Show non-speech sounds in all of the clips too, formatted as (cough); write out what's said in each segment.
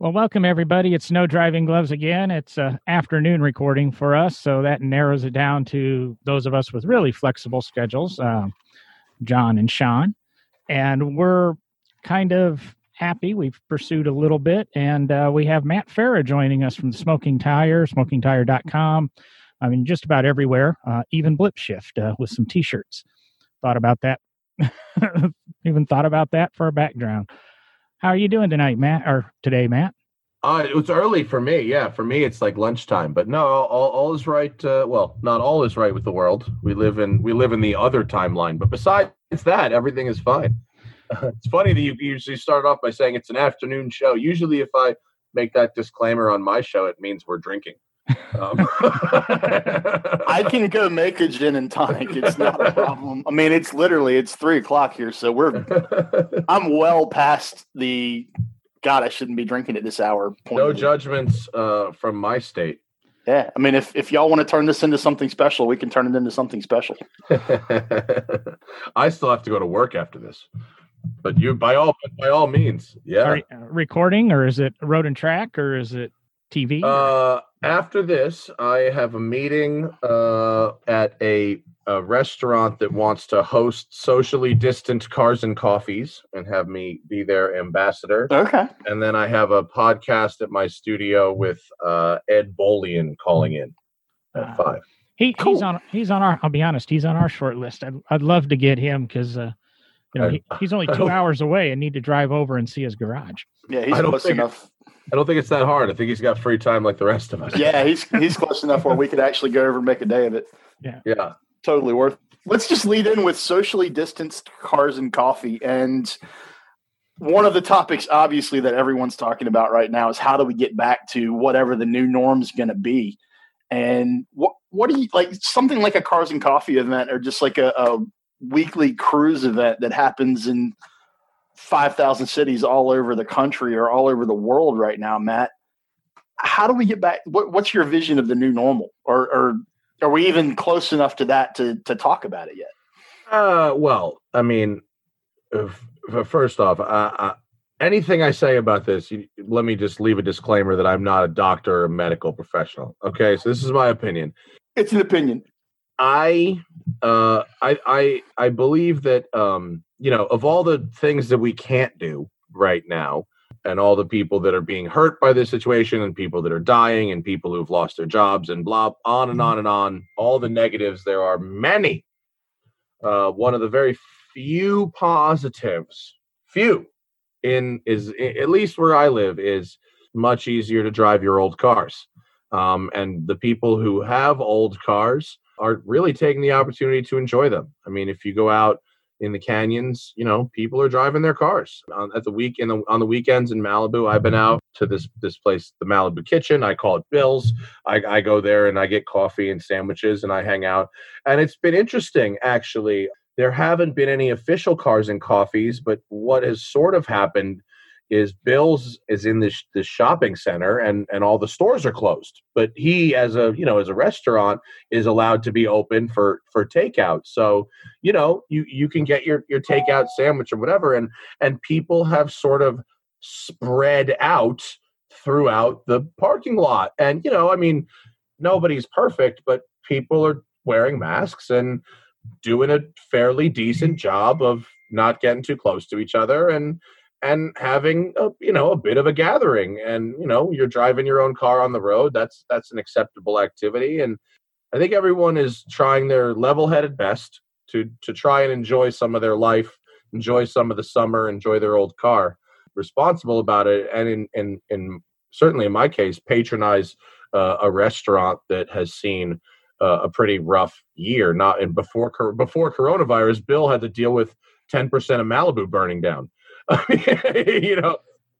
Well, welcome everybody. It's No Driving Gloves again. It's a afternoon recording for us, so that narrows it down to those of us with really flexible schedules, uh, John and Sean. And we're kind of happy. We've pursued a little bit, and uh, we have Matt Farah joining us from the Smoking Tire, smokingtire.com. I mean, just about everywhere, uh, even Blipshift uh, with some t shirts. Thought about that. (laughs) even thought about that for a background. How are you doing tonight, Matt? Or today, Matt? Uh, it's early for me. Yeah, for me it's like lunchtime. But no, all, all is right. Uh, well, not all is right with the world. We live in we live in the other timeline. But besides that, everything is fine. (laughs) it's funny that you usually start off by saying it's an afternoon show. Usually, if I make that disclaimer on my show, it means we're drinking. Um. (laughs) (laughs) I can go make a gin and tonic. It's not a problem. I mean, it's literally it's three o'clock here, so we're (laughs) I'm well past the God. I shouldn't be drinking at this hour. Point no judgments uh, from my state. Yeah, I mean, if if y'all want to turn this into something special, we can turn it into something special. I still have to go to work after this, but you by all by all means, yeah. You, uh, recording, or is it road and track, or is it TV? Uh, after this, I have a meeting uh, at a, a, restaurant that wants to host socially distant cars and coffees and have me be their ambassador. Okay. And then I have a podcast at my studio with uh, Ed Bolian calling in at five. He, cool. He's on. He's on our. I'll be honest. He's on our short list. I'd, I'd love to get him because uh, you know I, he, he's only (laughs) two hours away and need to drive over and see his garage. Yeah, he's close enough. I don't think it's that hard. I think he's got free time like the rest of us. Yeah, (laughs) he's he's close enough where we could actually go over and make a day of it. Yeah. Yeah. Totally worth. Let's just lead in with socially distanced cars and coffee. And one of the topics obviously that everyone's talking about right now is how do we get back to whatever the new norm's going to be? And what what do you like something like a cars and coffee event or just like a, a weekly cruise event that happens in 5,000 cities all over the country or all over the world right now, Matt. How do we get back? What, what's your vision of the new normal? Or, or are we even close enough to that to, to talk about it yet? Uh, well, I mean, if, if first off, uh, anything I say about this, you, let me just leave a disclaimer that I'm not a doctor or medical professional. Okay, so this is my opinion. It's an opinion. I uh, I I I believe that um, you know of all the things that we can't do right now, and all the people that are being hurt by this situation, and people that are dying, and people who've lost their jobs, and blah on and on and on. All the negatives. There are many. Uh, one of the very few positives, few, in is at least where I live is much easier to drive your old cars. Um, and the people who have old cars are really taking the opportunity to enjoy them. I mean, if you go out in the canyons, you know, people are driving their cars on, at the week in the, on the weekends in Malibu. I've been out to this this place, the Malibu Kitchen. I call it Bill's. I, I go there and I get coffee and sandwiches and I hang out. And it's been interesting, actually. There haven't been any official cars and coffees, but what has sort of happened is Bill's is in this this shopping center and and all the stores are closed. But he as a you know as a restaurant is allowed to be open for for takeout. So you know you you can get your your takeout sandwich or whatever, and and people have sort of spread out throughout the parking lot. And you know I mean nobody's perfect, but people are wearing masks and doing a fairly decent job of not getting too close to each other and and having a you know a bit of a gathering and you know you're driving your own car on the road that's that's an acceptable activity and i think everyone is trying their level-headed best to to try and enjoy some of their life enjoy some of the summer enjoy their old car responsible about it and in in, in certainly in my case patronize uh, a restaurant that has seen uh, a pretty rough year not and before before coronavirus bill had to deal with 10% of malibu burning down (laughs) you know,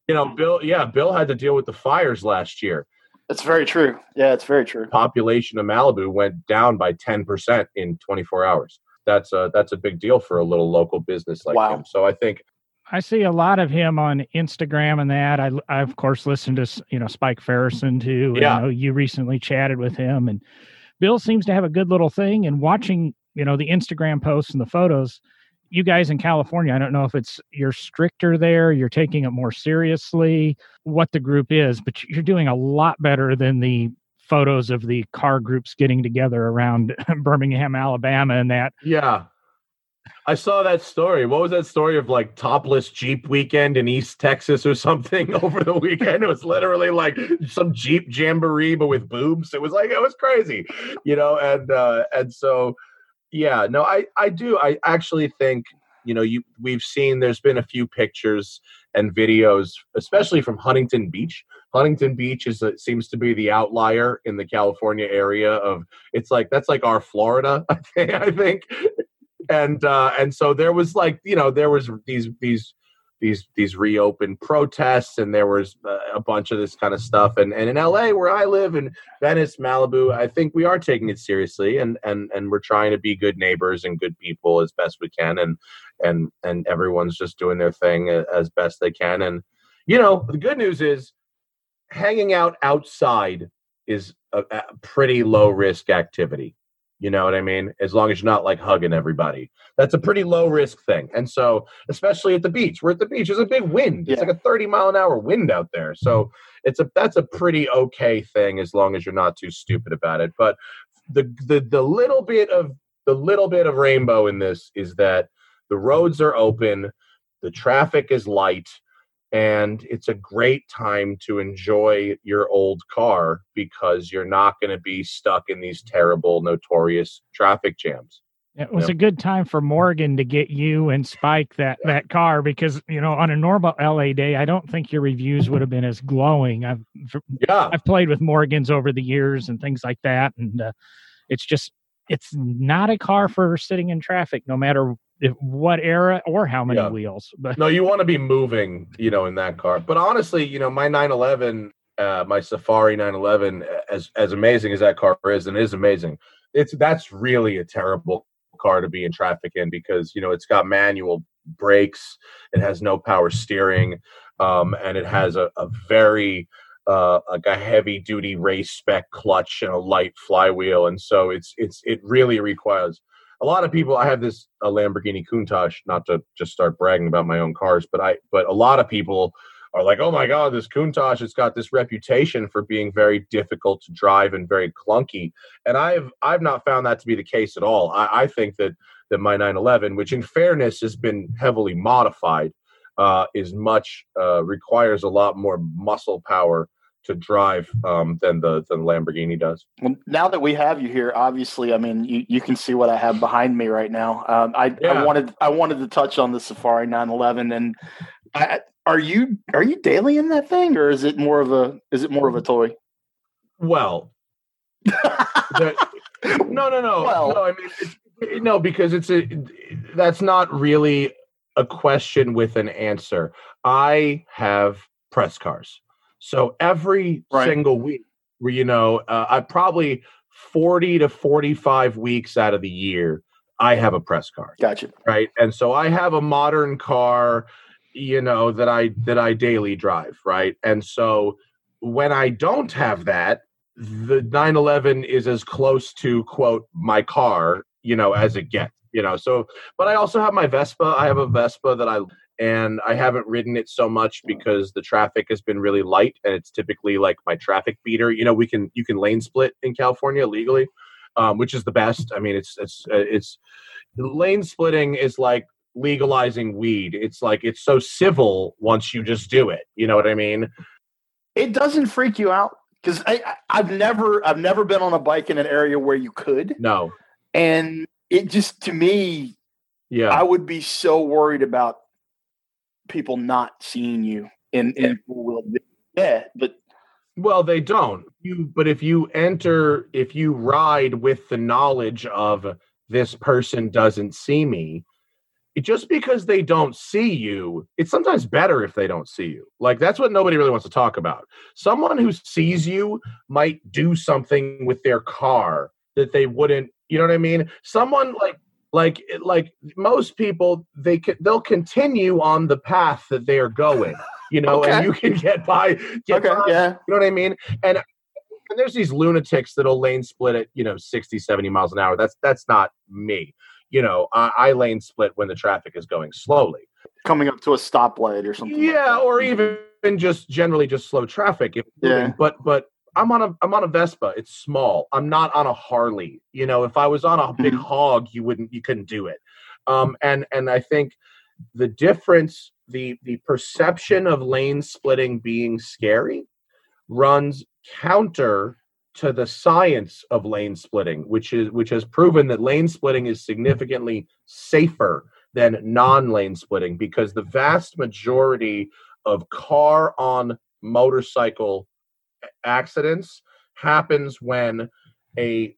you know, Bill. Yeah, Bill had to deal with the fires last year. That's very true. Yeah, it's very true. Population of Malibu went down by ten percent in 24 hours. That's a that's a big deal for a little local business like wow. him. So I think I see a lot of him on Instagram and that. I, I of course listened to you know Spike Feresten too. Yeah, you, know, you recently chatted with him, and Bill seems to have a good little thing. And watching you know the Instagram posts and the photos, you guys in California, I don't know if it's you're stricter there, you're taking it more seriously, what the group is, but you're doing a lot better than the photos of the car groups getting together around (laughs) Birmingham, Alabama, and that. Yeah. I saw that story. What was that story of like topless Jeep weekend in East Texas or something (laughs) over the weekend? It was literally like some Jeep jamboree, but with boobs. It was like it was crazy, you know. And uh, and so, yeah, no, I I do. I actually think you know you we've seen. There's been a few pictures and videos, especially from Huntington Beach. Huntington Beach is seems to be the outlier in the California area of it's like that's like our Florida. I (laughs) think, I think and uh, and so there was like you know there was these these these these reopened protests and there was a bunch of this kind of stuff. And and in LA where I live in Venice Malibu I think we are taking it seriously and and and we're trying to be good neighbors and good people as best we can and and and everyone's just doing their thing as best they can. And you know the good news is hanging out outside is a, a pretty low risk activity you know what I mean? As long as you're not like hugging everybody. That's a pretty low risk thing. And so, especially at the beach, we're at the beach, there's a big wind. It's yeah. like a 30 mile an hour wind out there. So it's a that's a pretty okay thing as long as you're not too stupid about it. But the the the little bit of the little bit of rainbow in this is that the roads are open, the traffic is light, and it's a great time to enjoy your old car because you're not going to be stuck in these terrible notorious traffic jams it was yep. a good time for Morgan to get you and Spike that that car because you know on a normal LA day I don't think your reviews would have been as glowing. I've yeah I've played with Morgans over the years and things like that, and uh, it's just it's not a car for sitting in traffic, no matter if, what era or how many yeah. wheels. But no, you want to be moving, you know, in that car. But honestly, you know, my 911, uh, my Safari 911, as as amazing as that car is, and is amazing, it's that's really a terrible car to be in traffic in because you know it's got manual brakes, it has no power steering, um, and it has a, a very uh, like a heavy duty race spec clutch and a light flywheel, and so it's it's it really requires a lot of people. I have this a Lamborghini Countach, not to just start bragging about my own cars, but I but a lot of people are like, oh my god, this Countach has got this reputation for being very difficult to drive and very clunky, and I've I've not found that to be the case at all. I, I think that that my 911, which in fairness has been heavily modified, uh, is much uh, requires a lot more muscle power to drive um, than the than Lamborghini does. Well, now that we have you here, obviously, I mean, you, you can see what I have behind me right now. Um, I, yeah. I wanted I wanted to touch on the Safari 911, and I, are you are you daily in that thing, or is it more of a is it more of a toy? Well, (laughs) the, no, no, no, well, no. I mean, no, because it's a that's not really a question with an answer. I have press cars. So every right. single week, you know, uh, I probably 40 to 45 weeks out of the year, I have a press car. Gotcha. Right. And so I have a modern car, you know, that I that I daily drive, right? And so when I don't have that, the 911 is as close to quote my car, you know, as it gets, you know. So but I also have my Vespa. I have a Vespa that I and I haven't ridden it so much because the traffic has been really light and it's typically like my traffic beater. You know, we can you can lane split in California legally, um, which is the best. I mean, it's it's uh, it's lane splitting is like legalizing weed. It's like it's so civil once you just do it. You know what I mean? It doesn't freak you out because I've never I've never been on a bike in an area where you could. No, and it just to me, yeah, I would be so worried about people not seeing you in in full. Yeah, but well, they don't. You but if you enter, if you ride with the knowledge of this person doesn't see me, it, just because they don't see you, it's sometimes better if they don't see you. Like that's what nobody really wants to talk about. Someone who sees you might do something with their car that they wouldn't. You know what I mean? Someone like like like most people they they'll continue on the path that they are going (laughs) you know okay. and you can get by get okay, by, yeah. you know what i mean and and there's these lunatics that'll lane split at you know 60 70 miles an hour that's that's not me you know, I, I lane split when the traffic is going slowly. Coming up to a stoplight or something. Yeah, like or mm-hmm. even just generally just slow traffic. If Yeah. But but I'm on a I'm on a Vespa. It's small. I'm not on a Harley. You know, if I was on a big Mhm. hog, you wouldn't you couldn't do it. Um, and and I think the difference, the the perception of lane splitting being scary, runs counter to the science of lane splitting, which is which has proven that lane splitting is significantly safer than non-lane splitting because the vast majority of car on motorcycle accidents happens when a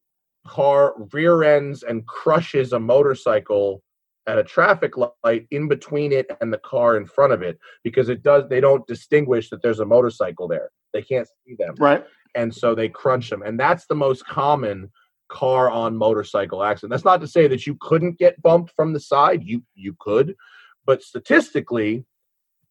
car rear ends and crushes a motorcycle at a traffic light in between it and the car in front of it because it does they don't distinguish that there's a motorcycle there. They can't see them. Right. and so they crunch them. And that's the most common car on motorcycle accident. That's not to say that you couldn't get bumped from the side. You you could. But statistically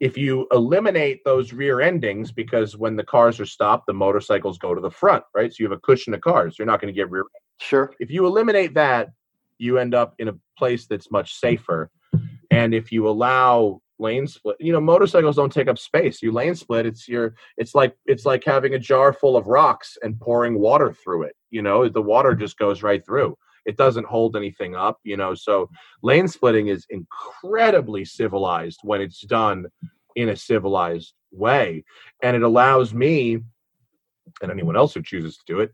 if you eliminate those rear endings because when the cars are stopped the motorcycles go to the front right? So you have a cushion of cars. You're not going to get rear Sure. if you eliminate that you end up in a place that's much safer. And if you allow lane split you know motorcycles don't take up space. You lane split it's your it's like it's like having a jar full of rocks and pouring water through it. You know the water just goes right through it doesn't hold anything up you know so lane splitting is incredibly civilized when it's done in a civilized way and it allows me and anyone else who chooses to do it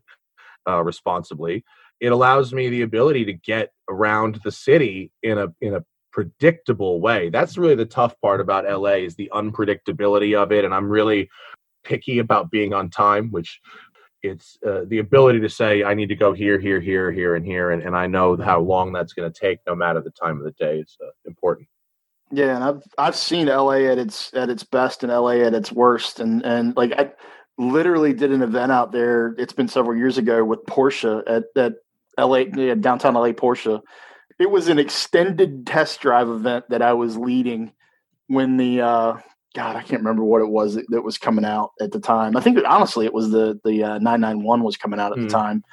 uh, responsibly it allows me the ability to get around the city in a in a predictable way. That's really the tough part about la is the unpredictability of it and i'm really picky about being on time which it's uh, the ability to say i need to go here here here here and here and, and i know how long that's going to take no matter the time of the day it's uh, important Yeah, and I've I've seen LA at its at its best and LA at its worst, and and like I literally did an event out there. It's been several years ago with Porsche at at LA downtown LA Porsche. It was an extended test drive event that I was leading when the uh, God I can't remember what it was that, that was coming out at the time. I think honestly it was the the uh, 991 was coming out at Hmm. the time.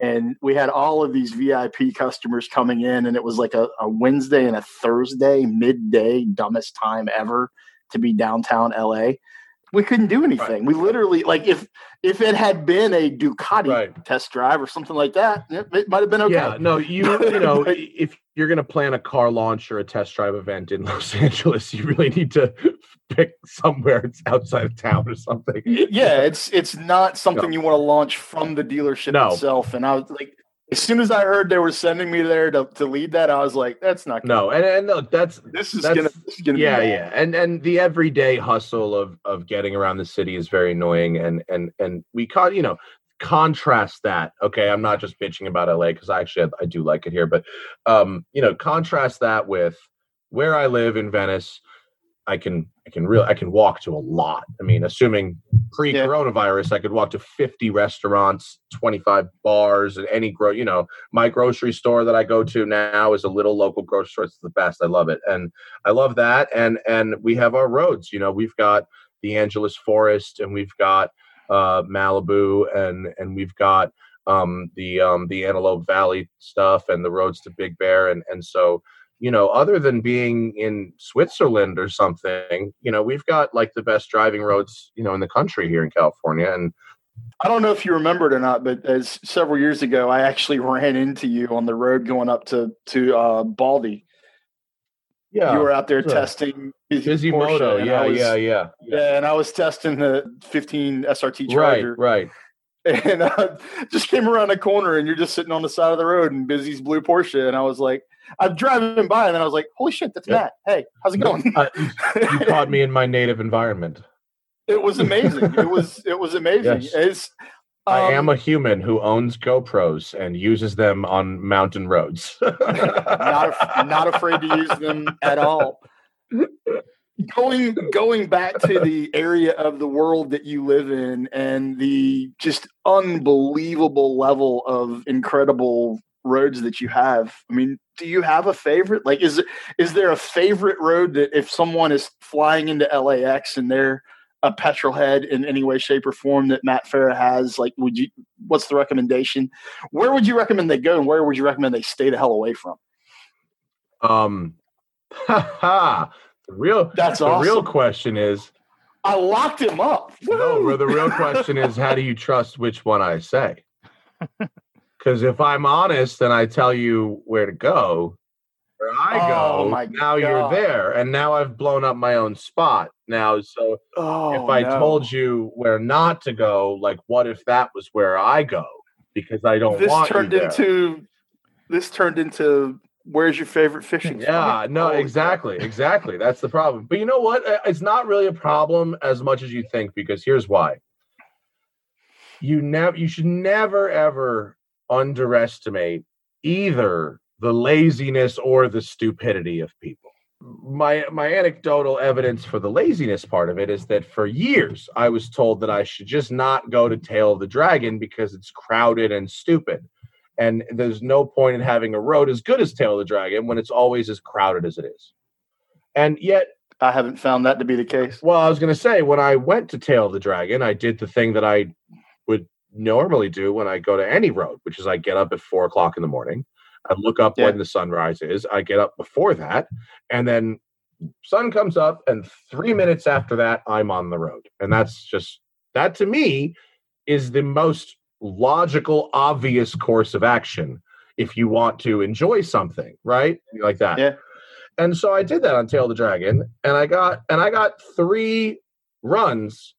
And we had all of these VIP customers coming in, and it was like a, a Wednesday and a Thursday midday, dumbest time ever to be downtown LA. We couldn't do anything. We literally like if if it had been a Ducati Right. test drive or something like that, it, it might have been okay. Yeah, no, you (laughs) you know, if you're gonna plan a car launch or a test drive event in (laughs) Los Angeles, you really need to (laughs) pick somewhere it's outside of town or something. yeah, it's it's not something you want to launch from the dealership No. itself. And I was like, as soon as I heard they were sending me there to, to lead that, I was like, that's not No, and and look, that's This is That's- gonna this is gonna yeah, yeah, and and the everyday hustle of of getting around the city is very annoying, and and and we con you know contrast that. Okay, I'm not just bitching about LA because I actually I do like it here, but um, you know, contrast that with where I live in Venice. I can I can really I can walk to a lot. I mean, assuming pre-coronavirus, I could walk to 50 restaurants, 25 bars, and any gro. You know, my grocery store that I go to now is a little local grocery store. It's the best. I love it, and I love that. And and we have our roads. You know, we've got the Angeles Forest, and we've got uh, Malibu, and and we've got um, the um, the Antelope Valley stuff, and the roads to Big Bear, and and so you know, other than being in Switzerland or something, you know, we've got like the best driving roads, you know, in the country here in California, and I don't know if you remember it or not, but as several years ago, I actually (laughs) ran into you on the road going up to to uh, Baldy. yeah, you were out there testing Busy, busy Porsche, moto, yeah, was, yeah, yeah, yeah, and I was testing the 15 SRT Charger, right. right (laughs) and I just came around a corner, and you're just sitting on the side of the road in Busy's blue Porsche, and I was like, I'm driving by, and then I was like, holy shit, that's Yeah. Matt. Hey, how's it going? Uh, you (laughs) caught me in my native environment. it was amazing. It was it was amazing. Yes. It's I um, am a human who owns GoPros and uses them on mountain roads. (laughs) not af- not afraid to use them at all. Going going back to the area of the world that you live in and the just unbelievable level of incredible roads that you have. I mean, do you have a favorite? Like is is there a favorite road that if someone is flying into LAX and they're a petrol head in any way, shape, or form that Matt Farah has, like would you what's the recommendation? Where would you recommend they go and where would you recommend they stay the hell away from? Um, ha (laughs) ha. The real That's the real question is I locked him up. no. Woo! Where the real question is, how do you trust which one I say? (laughs) Because if I'm honest and I tell you where to go, where I Oh, go, now you're there, and now I've blown up my own spot. Now, so Oh, if I no. told you where not to go, like what if that was where I go? Because I don't this want turned into this turned into where's your favorite fishing spot? Yeah, spot? no, oh, crap. exactly, exactly. That's the problem. But you know what? It's not really a problem as much as you think because here's why. You never, you should never ever underestimate either the laziness or the stupidity of people. My my anecdotal evidence for the laziness part of it is that for years I was told that I should just not go to Tail of the Dragon because it's crowded and stupid. And there's no point in having a road as good as Tail of the Dragon when it's always as crowded as it is. And yet, I haven't found that to be the case. well, I was going to say, when I went to Tail of the Dragon, I did the thing that I normally do when I go to any road, which is I get up at four o'clock in the morning. I look up Yeah. when the sunrise is. I get up before that. And then sun comes up. And three minutes after that, I'm on the road. And that's just, that to me is the most logical, obvious course of action if you want to enjoy something, right? Like that. Yeah. And so I did that on Tail of the Dragon, and I got and I got three runs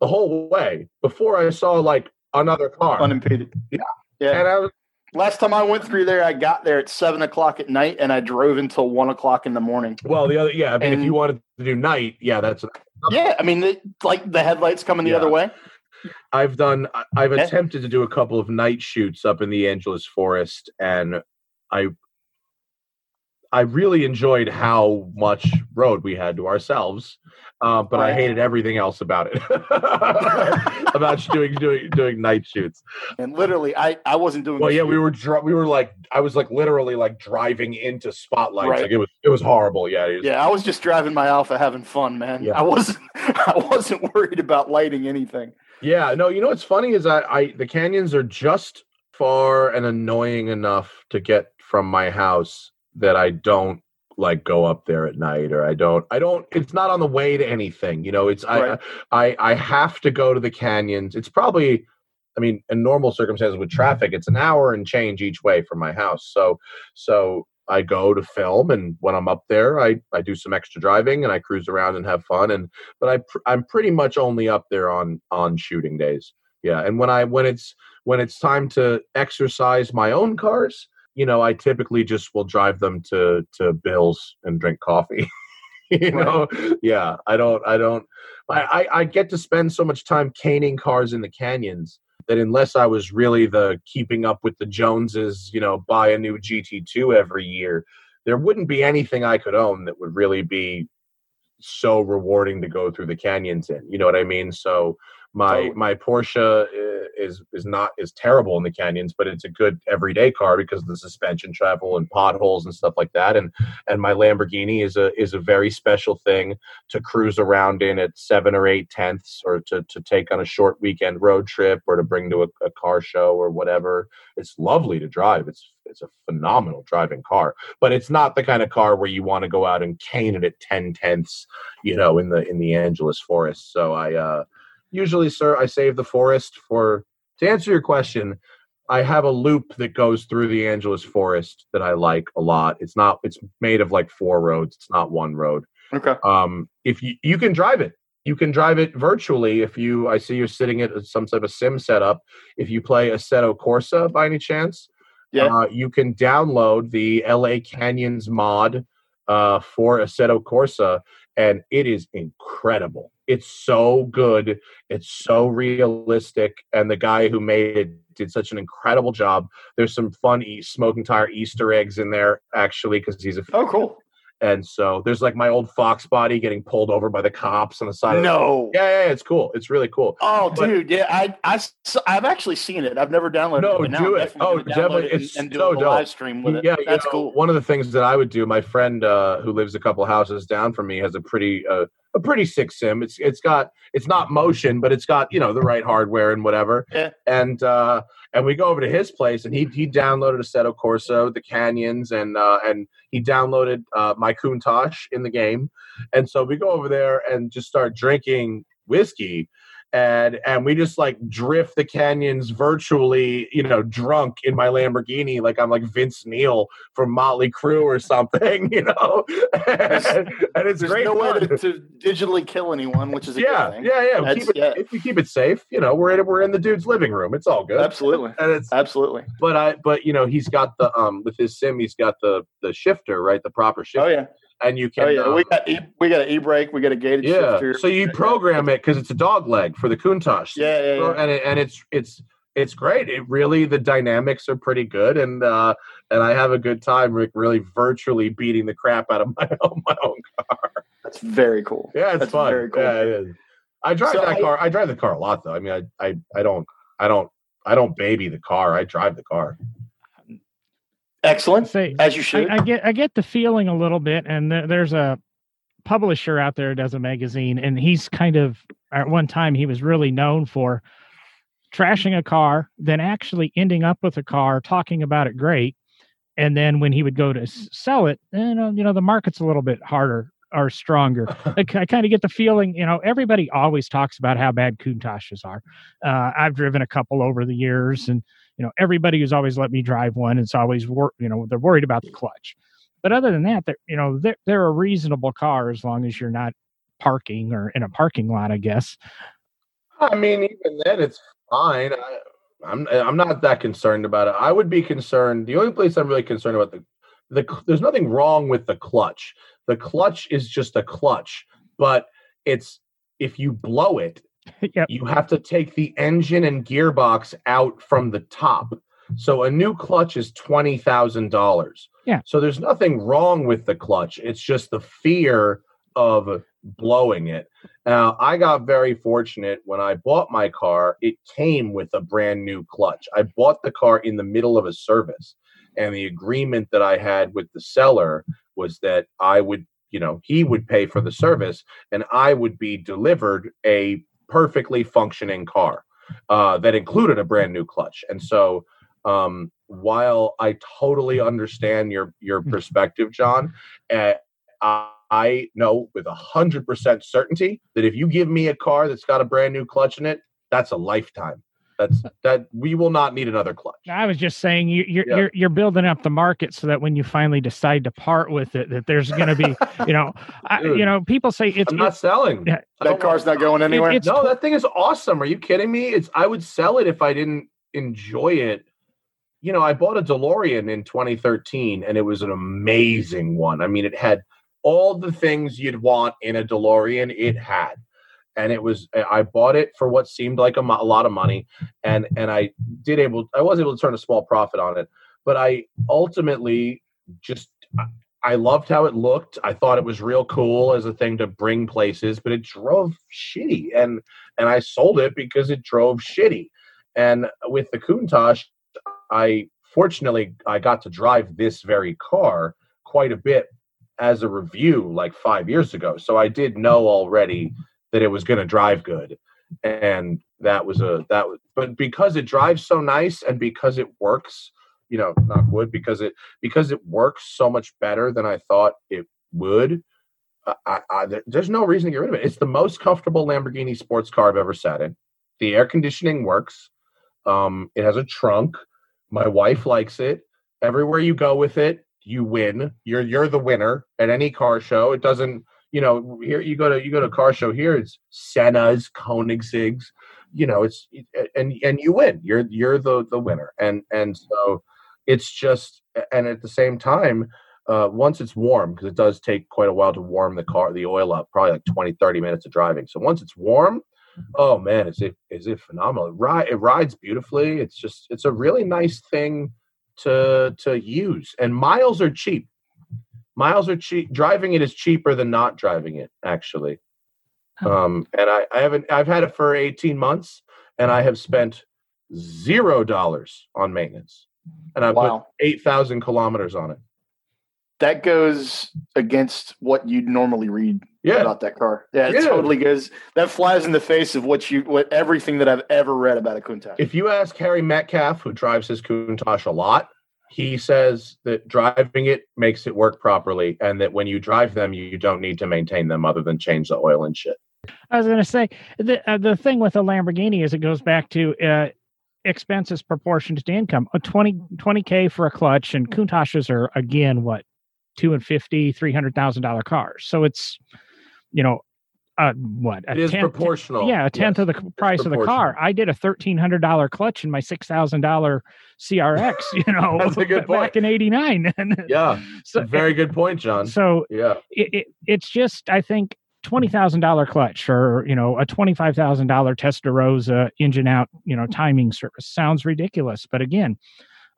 the whole way before I saw like another car. Unimpeded. Yeah. Yeah. and I was Last time I went through there, I got there at seven o'clock at night and I drove until one o'clock in the morning. well, the other yeah. I mean, if you wanted to do night, yeah, that's Yeah, I mean, the, like the headlights coming the Yeah. other way. I've done. I- I've attempted to do a couple of night shoots up in the Angeles Forest, and I I really enjoyed how much road we had to ourselves, uh, but I hated everything else about it. (laughs) about doing doing doing night shoots. And literally, I I wasn't doing. Well, yeah, we were dri- we were like I was like literally like driving into spotlights. Right. Like it was it was horrible. Yeah, was- Yeah, I was just driving my Alfa, having fun, man. Yeah. I wasn't. (laughs) I wasn't worried about lighting anything. Yeah, no, you know what's funny is I, I the canyons are just far and annoying enough to get from my house that I don't like go up there at night or I don't I don't it's not on the way to anything. You know, it's Right. I I I have to go to the canyons. It's probably I mean, in normal circumstances with traffic, it's an hour and change each way from my house. So so I go to film and when I'm up there, I I do some extra driving and I cruise around and have fun and but I pr- I'm pretty much only up there on on shooting days. Yeah, and when I when it's when it's time to exercise my own cars, you know, I typically just will drive them to to Bill's and drink coffee. (laughs) you know, yeah, I don't I don't I, I I get to spend so much time caning cars in the canyons that unless I was really the keeping up with the Joneses, you know, buy a new GT2 every year, there wouldn't be anything I could own that would really be so rewarding to go through the canyons in. You know what I mean? So my my Porsche is is not is terrible in the canyons, but it's a good everyday car because of the suspension travel and potholes and stuff like that. And and my Lamborghini is a is a very special thing to cruise around in at seven or eight tenths, or to to take on a short weekend road trip, or to bring to a, a car show or whatever. It's lovely to drive. It's it's a phenomenal driving car, but it's not the kind of car where you want to go out and cane it at ten tenths, you know, in the in the Angeles forest. So I uh, usually, sir, I save the forest for. To answer your question, I have a loop that goes through the Angeles forest that I like a lot. It's not. It's made of like four roads. It's not one road. Okay. Um, if you you can drive it, you can drive it virtually. If you, I see you're sitting at some type of sim setup. If you play Assetto Corsa by any chance, Yeah. uh, you can download the LA Canyons mod uh, for Assetto Corsa, and it is incredible. It's so good. It's so realistic, and the guy who made it did such an incredible job. There's some fun smoking tire Easter eggs in there, actually, because he's a Oh, cool. And so there's like my old Fox body getting pulled over by the cops on the side. Of No. yeah, yeah, yeah, it's cool. It's really cool. Oh, But- dude, yeah, I, I, I've actually seen it. I've never downloaded No, it. now do I'm it. Oh, definitely. it and- It's and, do so a live stream with it. Yeah, you know, cool. One of the things that I would do, my friend uh, who lives a couple houses down from me has a pretty uh, a pretty sick sim. It's it's got it's not motion, but it's got you know the right hardware and whatever. Yeah. And uh, and we go over to his place, and he he downloaded Assetto Corsa, the Canyons, and uh, and he downloaded uh, my Countach in the game, and so we go over there and just start drinking whiskey and and we just like drift the canyons virtually, you know, drunk in my Lamborghini, like I'm like Vince Neil from Motley Crue or something, (laughs) you know. and, and it's There's great. no way to, to digitally kill anyone, which is a yeah, good thing. yeah, yeah. That's- keep it, yeah. If we keep it safe, you know, we're in we're in the dude's living room. It's all good. Absolutely. (laughs) And it's Absolutely. but I but you know he's got the um with his sim he's got the the shifter right the proper shifter Oh yeah. And you can Oh yeah. we got e- we got an e brake. We got a gated yeah shifter. so you program it because it's a dog leg for the Countach Yeah, yeah, yeah. and it, and it's it's it's great. It really the dynamics are pretty good, and uh, and I have a good time, Rick. Really, virtually beating the crap out of my (laughs) own my own car. That's very cool. Yeah, it's That's fun. very cool. Yeah, it is. I drive So that I- car. I drive the car a lot, though. I mean, I I I don't I don't I don't baby the car. I drive the car. Excellent. Say, As you should. I, I get I get the feeling a little bit, and there, there's a publisher out there does a magazine, and he's kind of at one time he was really known for trashing a car, then actually ending up with a car, talking about it great, and then when he would go to s- sell it, you know, you know the market's a little bit harder or stronger. (laughs) I, kind of get the feeling, you know, everybody always talks about how bad Countachs are. Uh, I've driven a couple over the years, and you know, everybody who's always let me drive one, it's always wor- you know, they're worried about the clutch. But other than that, they're you know, they're they're a reasonable car as long as you're not parking or in a parking lot, I guess. I mean, even then, it's fine. I, I'm I'm not that concerned about it. I would be concerned. The only place I'm really concerned about the the there's nothing wrong with the clutch. The clutch is just a clutch, but it's if you blow it, (laughs) yep. you have to take the engine and gearbox out from the top. So a new clutch is twenty thousand dollars. Yeah. So there's nothing wrong with the clutch. It's just the fear of blowing it. Now I got very fortunate when I bought my car. It came with a brand new clutch. I bought the car in the middle of a service, and the agreement that I had with the seller was that I would, you know, he would pay for the service, and I would be delivered a perfectly functioning car uh, that included a brand new clutch. And so, um, while I totally understand your your perspective, John, uh, I know with a hundred percent certainty that if you give me a car that's got a brand new clutch in it, that's a lifetime. That's that we will not need another clutch. I was just saying you, you're Yeah. you're you're building up the market so that when you finally decide to part with it, that there's going to be, (laughs) you know, I, you know, people say it's I'm not selling. Yeah. That car's not going anywhere. it's- No, that thing is awesome. Are you kidding me? It's I would sell it if I didn't enjoy it. You know, I bought a DeLorean in 2013 and it was an amazing one. I mean, it had all the things you'd want in a DeLorean, it had. And it was I bought it for what seemed like a, mo- a lot of money and and I did able I was able to turn a small profit on it, but I ultimately just I- loved how it looked. I thought it was real cool as a thing to bring places, but it drove shitty. And and I sold it because it drove shitty. And with the Countach, I fortunately I got to drive this very car quite a bit as a review like five years ago. So I did know already that it was going to drive good, and that was a that was. But because it drives so nice and because it works, you know, knock wood, because it because it works so much better than I thought it would. I, I, there's no reason to get rid of it. It's the most comfortable Lamborghini sports car I've ever sat in. The air conditioning works. Um, it has a trunk. My wife likes it. Everywhere you go with it, you win. You're you're the winner at any car show. It doesn't, you know, here you go to you go to a car show here. It's Senna's, Koenigseggs. You know, it's and and you win. You're you're the the winner. And and so it's just and at the same time uh, once it's warm because it does take quite a while to warm the car the oil up probably like 20 30 minutes of driving so once it's warm oh man is it is it phenomenal it, ri- it rides beautifully it's just it's a really nice thing to to use and miles are cheap miles are cheap driving it is cheaper than not driving it actually um and i i haven't i've had it for 18 months and i have spent zero dollars on maintenance and i put 8000 kilometers on it that goes against what you'd normally read Yeah. about that car. Yeah, it Yeah. totally goes. That flies in the face of what you, what everything that I've ever read about a Countach. If you ask Harry Metcalf, who drives his Countach a lot, he says that driving it makes it work properly, and that when you drive them, you don't need to maintain them other than change the oil and shit. I was going to say the uh, the thing with a Lamborghini is it goes back to uh, expenses proportioned to income. A 20 k for a clutch, and Countaches are again what two and fifty, three hundred thousand dollar cars. So it's you know uh, what a It is tenth- proportional. Yeah, a tenth Yes. of the price of the car. I did a thirteen hundred dollar clutch in my six thousand dollar CRX. (laughs) You know, That's a good back in '89. (laughs) Yeah, so very good point, John. so Yeah, it, it, it's just I think twenty thousand dollar clutch or you know a twenty five thousand dollar Testarossa engine out you know timing service sounds ridiculous, but again,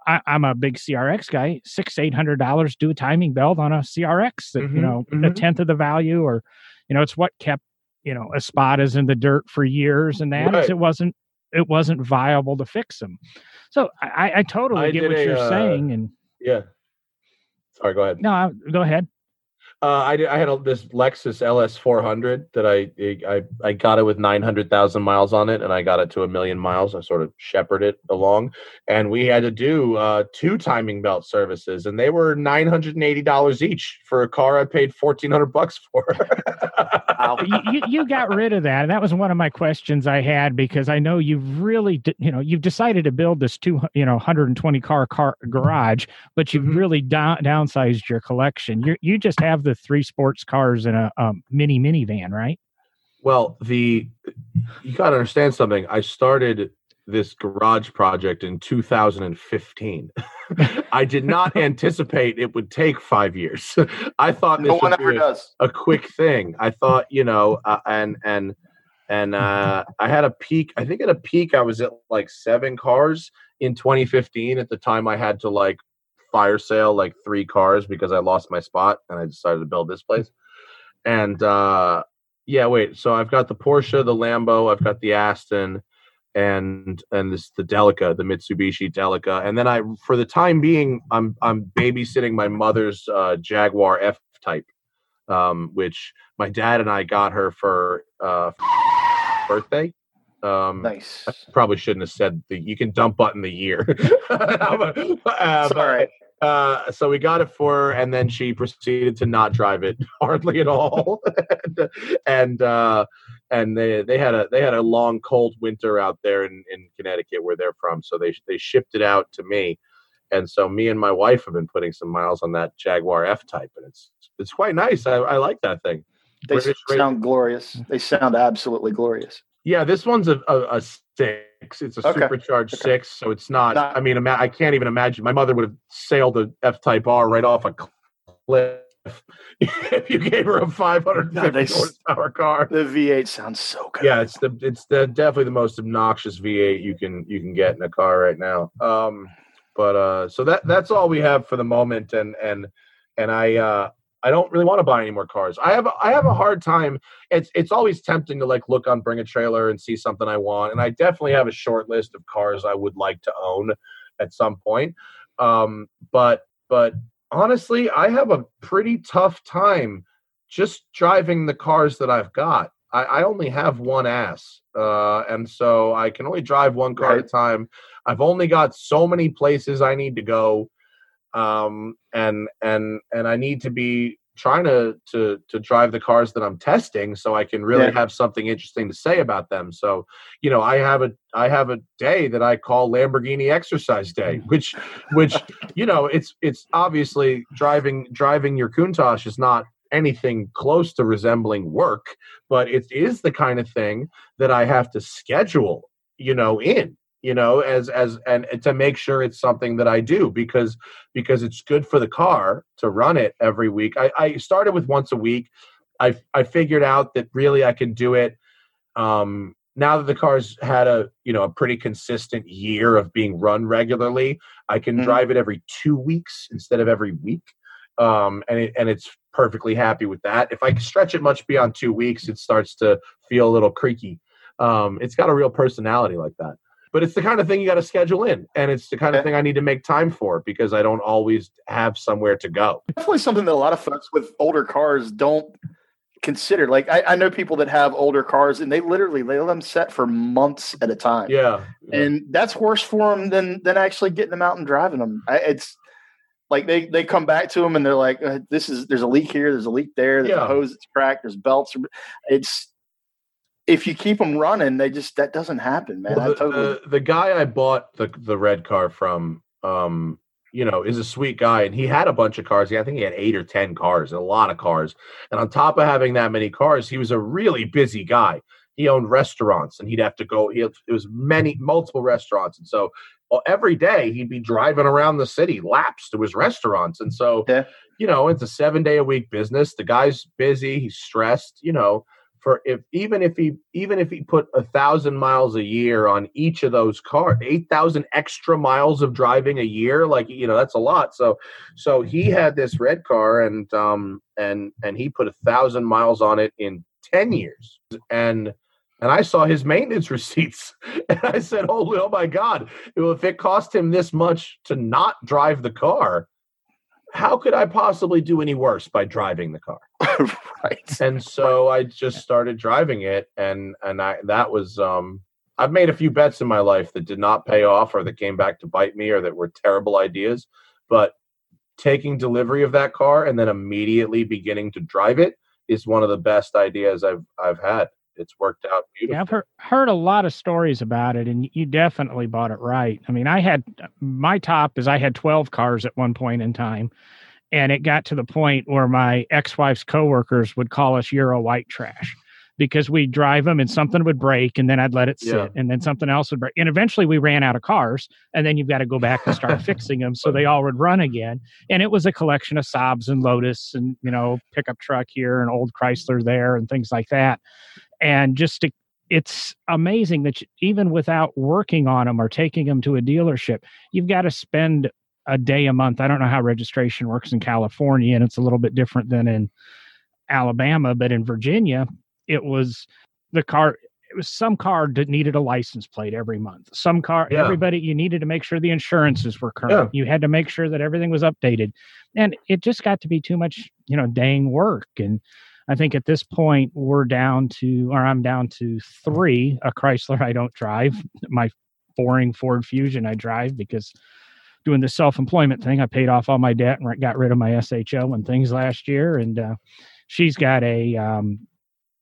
I, I'm a big CRX guy. Six eight hundred dollars do a timing belt on a CRX that you Mhm, know a mhm. tenth of the value, or you know it's what kept you know Espadas in the dirt for years, and that Right. it wasn't it wasn't viable to fix them. So I, I- I totally I get what a, you're uh, saying, and yeah. Sorry, go ahead. no, I- go ahead. Uh, I did. I had a, this Lexus LS 400 that I I I got it with 900,000 miles on it, and I got it to a million miles. I sort of shepherded it along, and we had to do uh, two timing belt services, and they were 980 dollars each for a car I paid 1,400 bucks for. (laughs) you, you, you got rid of that. That was one of my questions I had because I know you've really, d- you know, you've decided to build this two, you know, 120 car car garage, but you've Mhm. really down, downsized your collection. You you just have the three sports cars in a um, mini minivan, right? Well, the you got to understand something. I started this garage project in 2015. (laughs) I did not anticipate it would take five years. I thought this no one would ever be a, does. a quick thing. I thought, you know, uh, and and and uh, I had a peak. I think at a peak, I was at like seven cars in 2015. At the time, I had to like fire sale like three cars because I lost my spot, and I decided to build this place. And uh, yeah, wait. So I've got the Porsche, the Lambo, I've got the Aston, and and this the Delica, the Mitsubishi Delica, and then I, for the time being, I'm I'm babysitting my mother's uh, Jaguar F Type, um, which my dad and I got her for uh, birthday. Um, Nice. I probably shouldn't have said the. You can dump button the year. (laughs) All right. uh, so we got it for her, and then she proceeded to not drive it (laughs) hardly at all. and (laughs) and, uh, and they they had a they had a long cold winter out there in, in Connecticut where they're from. So they they shipped it out to me, and so me and my wife have been putting some miles on that Jaguar F Type, and it's it's quite nice. I, I like that thing. They British sound glorious. They sound absolutely glorious. Yeah, this one's a, a, a six. It's a Okay. supercharged Okay. six, so it's not. Not- I mean, ima- I can't even imagine. My mother would have sailed the F Type R right off a cliff (laughs) if you gave her a 550 No, they horsepower car. The V8 sounds so good. Yeah, it's the it's the definitely the most obnoxious V8 you can you can get in a car right now. Um, but uh, so that that's all we have for the moment, and and and I uh, I don't really want to buy any more cars. I have I have a hard time. It's it's always tempting to like look on Bring a Trailer and see something I want, and I definitely have a short list of cars I would like to own at some point. Um, but but honestly, I have a pretty tough time just driving the cars that I've got. I, I only have one ass, uh, and so I can only drive one car at a time. I've only got so many places I need to go, um, and and and I need to be trying to to to drive the cars that I'm testing so I can really Yeah. have something interesting to say about them. So, you know, I have a I have a day that I call Lamborghini Exercise Day, (laughs) which which you know, it's it's obviously driving driving your Countach is not anything close to resembling work, but it is the kind of thing that I have to schedule, you know, in you know as as and, to make sure it's something that i do because because it's good for the car to run it every week. I, I started with once a week. I i figured out that really i can do it um now that the car's had a you know a pretty consistent year of being run regularly i can Mhm. drive it every two weeks instead of every week um and it, and it's perfectly happy with that. If i stretch it much beyond two weeks it starts to feel a little creaky. Um it's got a real personality like that but it's the kind of thing you got to schedule in, and it's the kind of thing I need to make time for because I don't always have somewhere to go. definitely something that a lot of folks with older cars don't consider. Like I, I know people that have older cars and they literally they let them set for months at a time. Yeah, and that's worse for them than than actually getting them out and driving them. I, it's like they they come back to them and they're like, uh, "This is there's a leak here, there's a leak there, there's Yeah. a hose that's cracked, there's belts." It's if you keep them running, they just that doesn't happen, man. Well, the, totally the, the guy I bought the the red car from, um, you know, is a sweet guy, and he had a bunch of cars. I think he had eight or ten cars, a lot of cars. And on top of having that many cars, he was a really busy guy. He owned restaurants, and he'd have to go. He had, it was many multiple restaurants, and so well, every day he'd be driving around the city laps to his restaurants, and so Yeah. you know, it's a seven day a week business. The guy's busy, he's stressed, you know for if even if he even if he put a thousand miles a year on each of those cars eight thousand extra miles of driving a year like you know that's a lot. So so he had this red car and um and and he put a thousand miles on it in 10 years. And and I saw his maintenance (laughs) receipts, and I said, "Oh, oh my God! If it cost him this much to not drive the car, how could I possibly do any worse by driving the car?" (laughs) right. and so I just started driving it, and and I that was um I've made a few bets in my life that did not pay off, or that came back to bite me, or that were terrible ideas. But taking delivery of that car and then immediately beginning to drive it is one of the best ideas I've I've had. It's worked out beautifully. Yeah, I've heard, heard a lot of stories about it, and you definitely bought it right. I mean, I had my top is I had 12 cars at one point in time, and it got to the point where my ex wife's coworkers would call us Euro white trash because we'd drive them and something would break, and then I'd let it sit, Yeah. and then something else would break. And eventually we ran out of cars, and then you've got to go back and start (laughs) fixing them so they all would run again. And it was a collection of Saabs and Lotus and, you know, pickup truck here and old Chrysler there and things like that and just to, it's amazing that you, even without working on them or taking them to a dealership you've got to spend a day a month. I don't know how registration works in california and it's a little bit different than in alabama but in virginia it was the car it was some car that needed a license plate every month. Some car Yeah. everybody you needed to make sure the insurances were current. You had to make sure that everything was updated. And it just got to be too much you know dang work and I think at this point we're down to, or I'm down to three. A Chrysler I don't drive. My boring Ford Fusion I drive because doing the self-employment thing, I paid off all my debt and got rid of my SHO and things last year. And uh, she's got a um,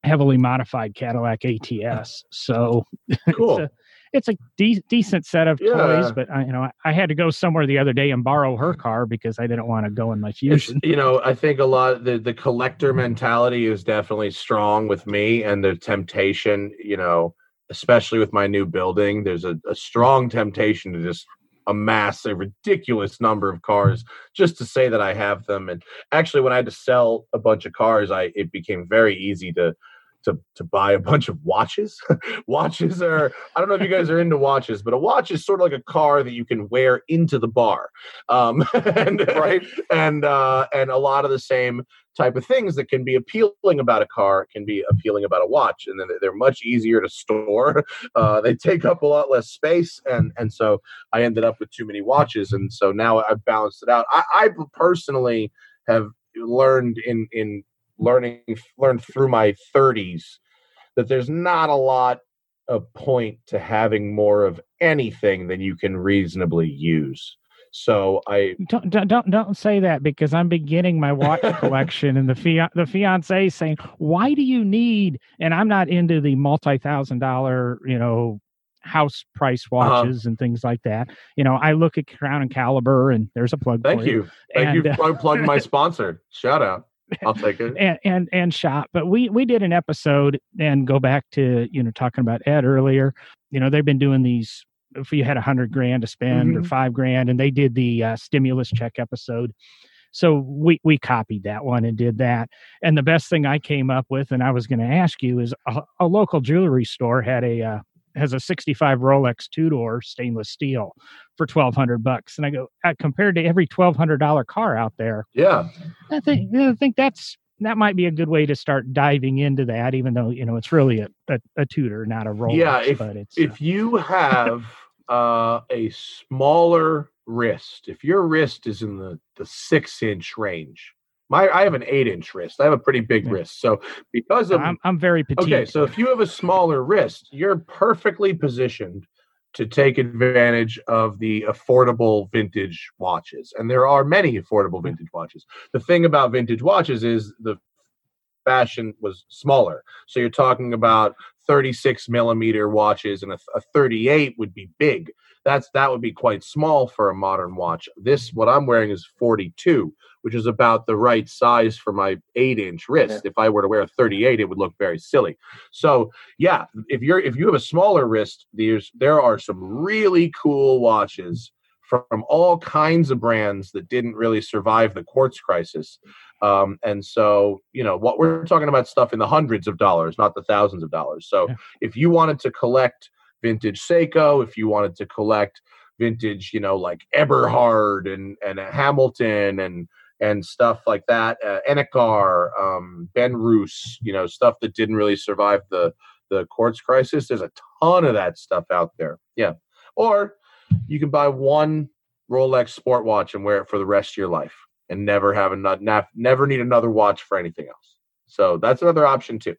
heavily modified Cadillac ATS. So (laughs) Cool. it's a, it's a de- decent set of Yeah. toys, but I, you know, I, had to go somewhere the other day and borrow her car because I didn't want to go in my It's, Fusion. you know, I think a lot the the collector mentality is definitely strong with me, and the temptation, you know, especially with my new building, there's a, a strong temptation to just amass a ridiculous number of cars just to say that I have them. And actually, when I had to sell a bunch of cars, I it became very easy to. To, to buy a bunch of watches. (laughs) watches are, I don't know if you guys are into watches, but a watch is sort of like a car that you can wear into the bar. Um, (laughs) and, Right. and uh, and a lot of the same type of things that can be appealing about a car can be appealing about a watch, and then they're much easier to store. (laughs) Uh, they take up a lot less space, and and so I ended up with too many watches, and so now I've balanced it out. I, I personally have learned in in learning learned through my 30s that there's not a lot of point to having more of anything than you can reasonably use. So I Don't, don't don't say that because I'm beginning my watch (laughs) collection, and the fian the fiance is saying, "Why do you need?" And I'm not into the multi thousand dollar, you know, house price Uh-huh. watches and things like that. You know, I look at Crown and Caliber, and there's a plug. Thank for you. Thank And, you uh, for plugging my sponsor. Shout out. (laughs) I'll take it. and and and shop. But we we did an episode and go back to you know talking about Ed earlier. You know they've been doing these. If you had a hundred grand to spend or Mhm. five grand, and they did the uh, stimulus check episode. So we we copied that one and did that. And the best thing I came up with, and I was going to ask you, is a, a local jewelry store had a uh, has a 65 Rolex Tudor stainless steel for 1200 bucks. And I go, uh, compared to every $1,200 car out there, Yeah. I think I think that's that might be a good way to start diving into that, even though you know it's really a, a, a Tudor, not a Rolex. Yeah, if- but it's uh, If you have uh, a smaller wrist, if your wrist is in the, the six inch range, my I have an eight inch wrist. I have a pretty big Yeah. wrist. So because of I'm, I'm very petite. okay, so if you have a smaller wrist, you're perfectly positioned to take advantage of the affordable vintage watches. And there are many affordable vintage watches. The thing about vintage watches is the fashion was smaller. So you're talking about 36 millimeter watches and a, a 38 would be big. That's that would be quite small for a modern watch. This what I'm wearing is 42, which is about the right size for my eight inch wrist. If I were to wear a 38, it would look very silly. So yeah, if you're if you have a smaller wrist, there's there are some really cool watches from all kinds of brands that didn't really survive the quartz crisis. Um, and so, you know, what we're talking about stuff in the hundreds of dollars, not the thousands of dollars. So, Yeah. if you wanted to collect vintage Seiko, if you wanted to collect vintage, you know, like Eberhard and and Hamilton and and stuff like that, uh, Enicar, um, Benrus, you know, stuff that didn't really survive the the quartz crisis. There's a ton of that stuff out there. Yeah, or you can buy one Rolex sport watch and wear it for the rest of your life and never have another never need another watch for anything else. So that's another option too.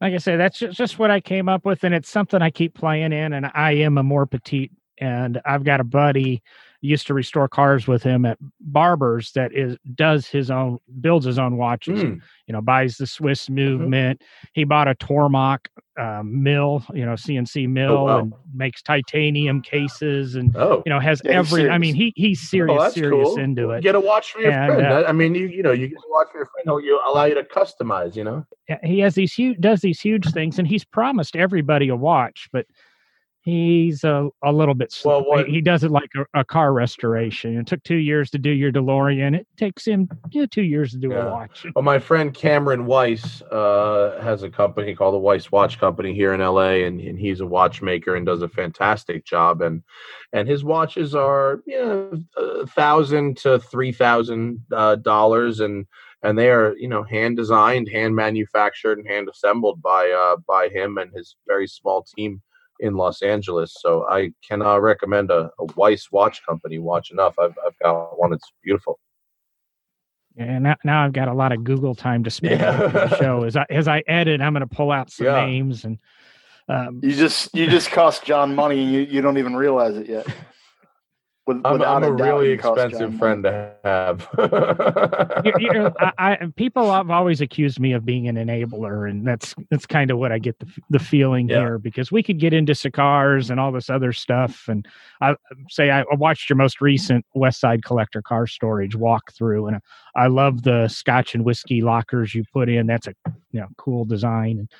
like I say, that's just, just what I came up with, and it's something I keep playing in. And I am a more petite, and I've got a buddy used to restore cars with him at Barbers that is does his own builds his own watches. Mm, You know, buys the Swiss movement. He bought a Tormach um, mill, you know, CNC mill, wow. and makes titanium cases, and Oh, you know has Yeah, every. I mean, he he's serious, oh, serious cool. into it. Get a watch for your And, friend. uh, I mean, you you know, you get a watch for your friend. He'll you allow you to customize. You know. He has these huge does these huge things and he's promised everybody a watch but he's a, a little bit slow. Well, what- he, does it like a, a car restoration it took two years to do your delorean it takes him yeah, two years to do Yeah. a watch (laughs) Well, my friend Cameron Weiss uh, has a company called the Weiss Watch Company here in LA, and, and he's a watchmaker and does a fantastic job. And and his watches are you know a thousand to three thousand uh, dollars, and and they are you know hand designed, hand manufactured, and hand assembled by uh, by him and his very small team in Los Angeles. So I cannot recommend a, a Weiss watch company watch enough. I've I've got one; it's beautiful. and now, now i've got a lot of google time to spend Yeah. on the show (laughs) as i as i edit i'm going to pull out some Yeah. names and um, You just you just cost John money and you, you don't even realize it yet. (laughs) With, I'm, I'm a doubt, really you cost John expensive friend to have. (laughs) you're, you're, I, I, people have always accused me of being an enabler, and that's that's kind of what I get the, the feeling Yeah. here because we could get into cigars and all this other stuff. And I say I watched your most recent West Side Collector car storage walkthrough, and I love the Scotch and whiskey lockers you put in. That's a you know cool design, and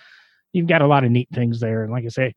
you've got a lot of neat things there. And like I say.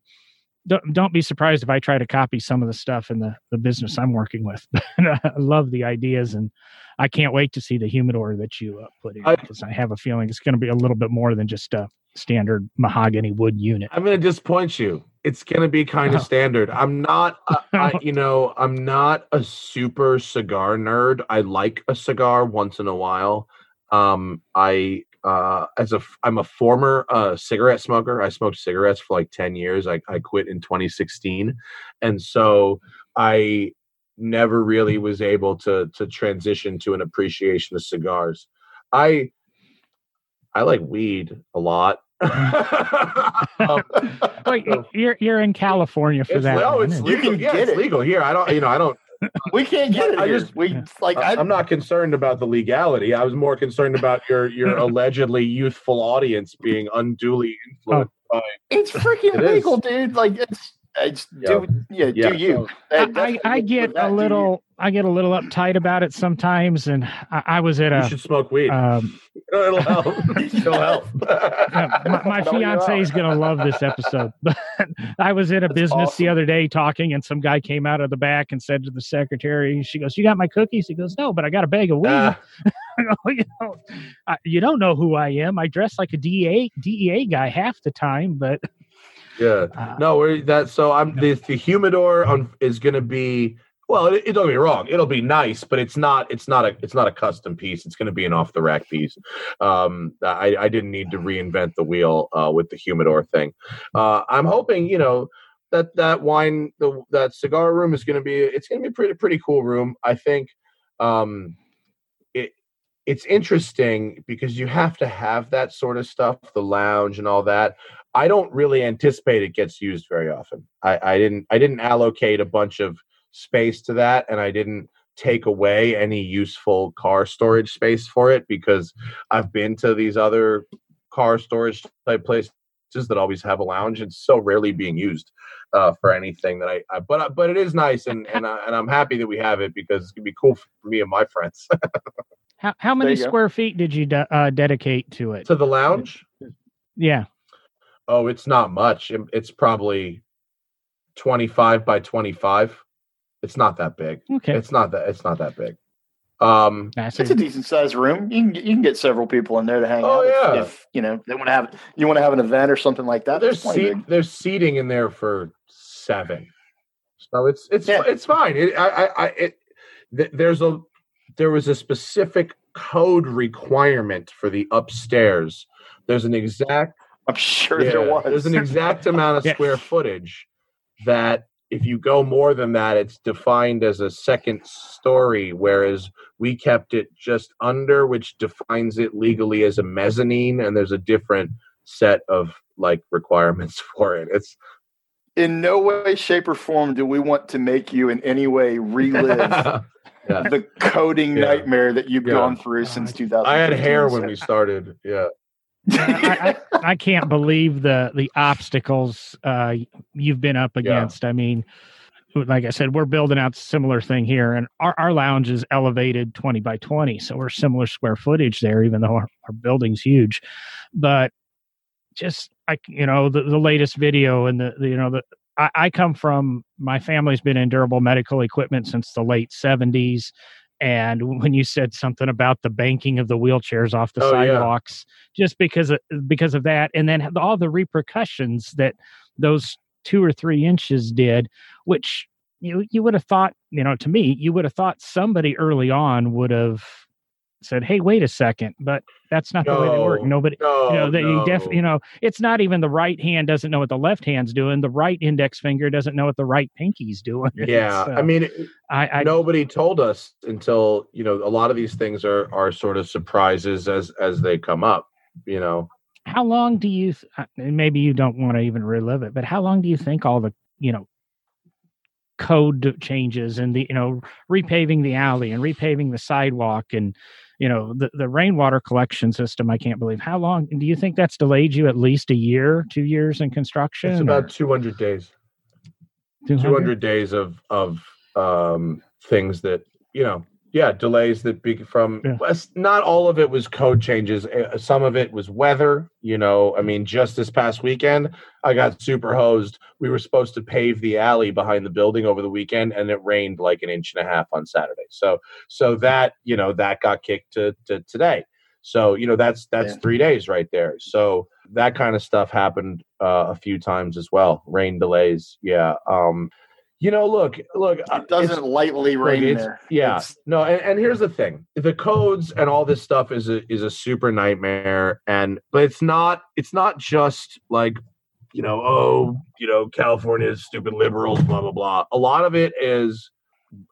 Don't, don't be surprised if I try to copy some of the stuff in the, the business I'm working with. (laughs) I love the ideas and I can't wait to see the humidor that you uh, put in I- because I have a feeling it's going to be a little bit more than just a standard mahogany wood unit. I'm going to disappoint you. It's going to be kind of Oh. standard. I'm not, uh, I, (laughs) you know, I'm not a super cigar nerd. I like a cigar once in a while. Um, I, uh, as a I'm a former uh, cigarette smoker. I smoked cigarettes for like 10 years. I, I quit in 2016. And so I never really was able to, to transition to an appreciation of cigars. I, I like weed a lot. (laughs) Um, Wait, you're you're in California for that. one, it's isn't? You legal. can yeah, get it's it. legal here. I don't, you know, I don't. We can't get it. I here. just- we like I, I, am not concerned about the legality. I was more concerned about your your (laughs) allegedly youthful audience being unduly influenced oh. by. It's freaking It is. legal, dude. Like it's it's do yeah, Yeah, do you. I, Uh, I, I get that, a little I get a little uptight about it sometimes, and I, I was at You a should smoke weed. um, (laughs) It'll help. (laughs) It'll help. (laughs) Yeah, my, my fiance is gonna love this episode. But I was in a That's business awesome. the other day talking, and some guy came out of the back and said to the secretary, "She goes, you got my cookies?" He goes, "No, but I got a bag of weed." I go, you know, I, you don't know who I am. I dress like a DEA DEA guy half the time, but yeah. uh, No, we're that. So I'm the the humidor on, is going to be. Well, it, it, don't get me wrong. It'll be nice, but it's not. It's not a. It's not a custom piece. It's going to be an off the rack piece. Um, I, I didn't need to reinvent the wheel uh, with the humidor thing. Uh, I'm hoping, you know, that that wine the that cigar room is going to be it's going to be a pretty pretty cool room. I think um it it's interesting because you have to have that sort of stuff, the lounge and all that. I don't really anticipate it gets used very often. I, I didn't I didn't allocate a bunch of space to that and I didn't take away any useful car storage space for it because I've been to these other car storage type places that always have a lounge. It's so rarely being used uh, for anything that I, I but but it is nice and and, I, and I'm happy that we have it because it's gonna be cool for me and my friends. (laughs) how how many square feet did you de- uh, dedicate to it? To the lounge? Yeah. Oh, it's not much. It's probably 25 by 25. It's not that big. Okay. It's not that it's not that big. Um, it's a decent sized room. You can you can get several people in there to hang oh, out. Yeah. If, if you know they want to have you want to have an event or something like that. There's seat, there's seating in there for seven, so it's it's yeah. it's fine. It, I I, I it, th- there's a there was a specific code requirement for the upstairs. There's an exact. I'm sure yeah, there was. There's an exact amount of (laughs) yeah. square footage that if you go more than that, it's defined as a second story, whereas we kept it just under, which defines it legally as a mezzanine, and there's a different set of like requirements (laughs) for it. It's in no way, shape, or form do we want to make you in any way relive (laughs) yeah. the coding yeah. nightmare that you've yeah. gone through since 2000. I had hair when we started. Yeah. I, I, I, can't believe the the obstacles uh, you've been up against. Yeah. I mean, like I said, we're building out similar thing here, and our, our lounge is elevated twenty by twenty, so we're similar square footage there, even though our, our building's huge. But just like you know, the, the latest video and the, the you know the I, I come from my family's been in durable medical equipment since the late seventies and when you said something about the banking of the wheelchairs off the oh, sidewalks yeah. just because of, because of that and then all the repercussions that those two or three inches did which you you would have thought you know to me you would have thought somebody early on would have said, "Hey, wait a second, but that's not no, the way they work." Nobody, no, you know, that no. you def, you know, it's not even the right hand doesn't know what the left hand's doing. The right index finger doesn't know what the right pinky's doing. (laughs) Yeah, so, I mean, I, I, nobody told us until you know a lot of these things are are sort of surprises as as they come up. You know, how long do you? Th- uh, maybe you don't want to even relive it, but how long do you think all the you know code changes and the you know repaving the alley and repaving the sidewalk and you know the, the rainwater collection system i can't believe how long do you think that's delayed you at least a year two years in construction it's about or? 200 days 200? 200 days of of um things that you know yeah delays that be from yeah. not all of it was code changes eh, some of it was weather you know i mean just this past weekend i got super hosed. We were supposed to pave the alley behind the building over the weekend and it rained like an inch and a half on saturday. So so that you know that got kicked to, to today. So you know that's that's yeah. three days right there. So that kind of stuff happened uh, a few times as well. Rain delays yeah um you know, look, look. Uh, it doesn't lightly rain there. Yeah, it's, no. And, and here's the thing: the codes and all this stuff is a is a super nightmare. And but it's not. It's not just like, you know, oh, you know, California's stupid liberals, blah blah blah. A lot of it is.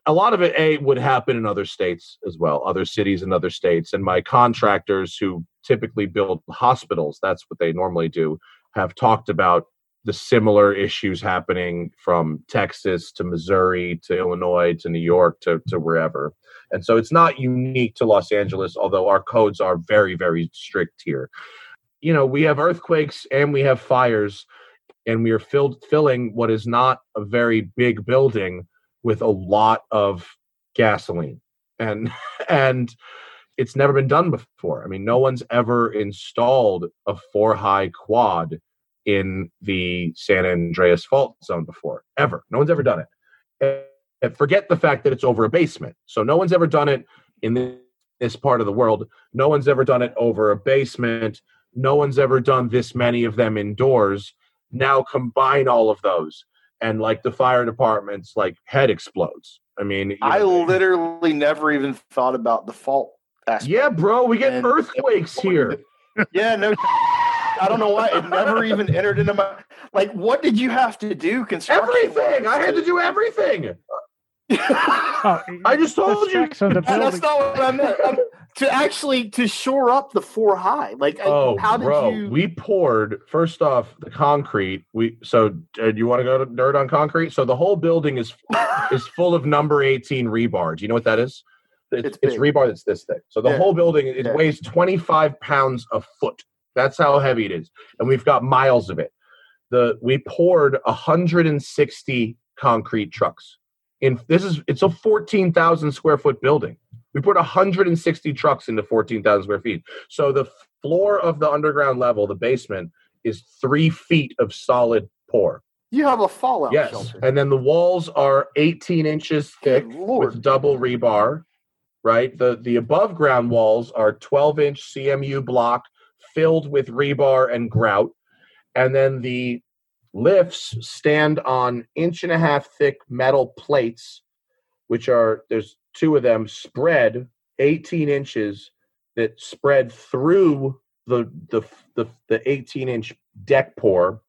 A lot of it, a would happen in other states as well, other cities and other states. And my contractors who typically build hospitals, that's what they normally do, have talked about the similar issues happening from Texas to Missouri to Illinois to New York to, to wherever. And so it's not unique to Los Angeles, although our codes are very, very strict here. You know, we have earthquakes and we have fires, and we are filled filling what is not a very big building with a lot of gasoline. And (laughs) and it's never been done before. I mean, no one's ever installed a four high quad in the San Andreas fault zone before, ever. No one's ever done it. And forget the fact that it's over a basement. So no one's ever done it in this part of the world. No one's ever done it over a basement. No one's ever done this many of them indoors. Now combine all of those, and like the fire department's like head explodes. I mean, I know, literally never even thought about the fault aspect. Yeah, bro, we get and earthquakes here. (laughs) yeah, no. I don't know why it never even entered into my like. What did you have to do? Construction. Everything. I had to do everything. Oh, I just told you. specs of the That's not what I meant. To actually to shore up the four high. Like, Oh, how did bro, you? we poured first off the concrete. We so uh, do you want to go to dirt on concrete? So the whole building is (laughs) is full of number eighteen rebar. Do you know what that is? It's, It's it's, rebar that's this thick. So the Yeah. whole building it Yeah. weighs twenty five pounds a foot. That's how heavy it is, and we've got miles of it. The we poured hundred and sixty concrete trucks. In this is it's a fourteen thousand square foot building. We put 160 trucks into 14,000 square feet. So the floor of the underground level, the basement, is three feet of solid pour. you have a fallout yes, shelter. and then the walls are 18 inches thick with double rebar. Right, the the above ground walls are 12 inch CMU block filled with rebar and grout, and then the lifts stand on inch and a half thick metal plates, which are there's two of them spread 18 inches that spread through the the the, the 18 inch deck pour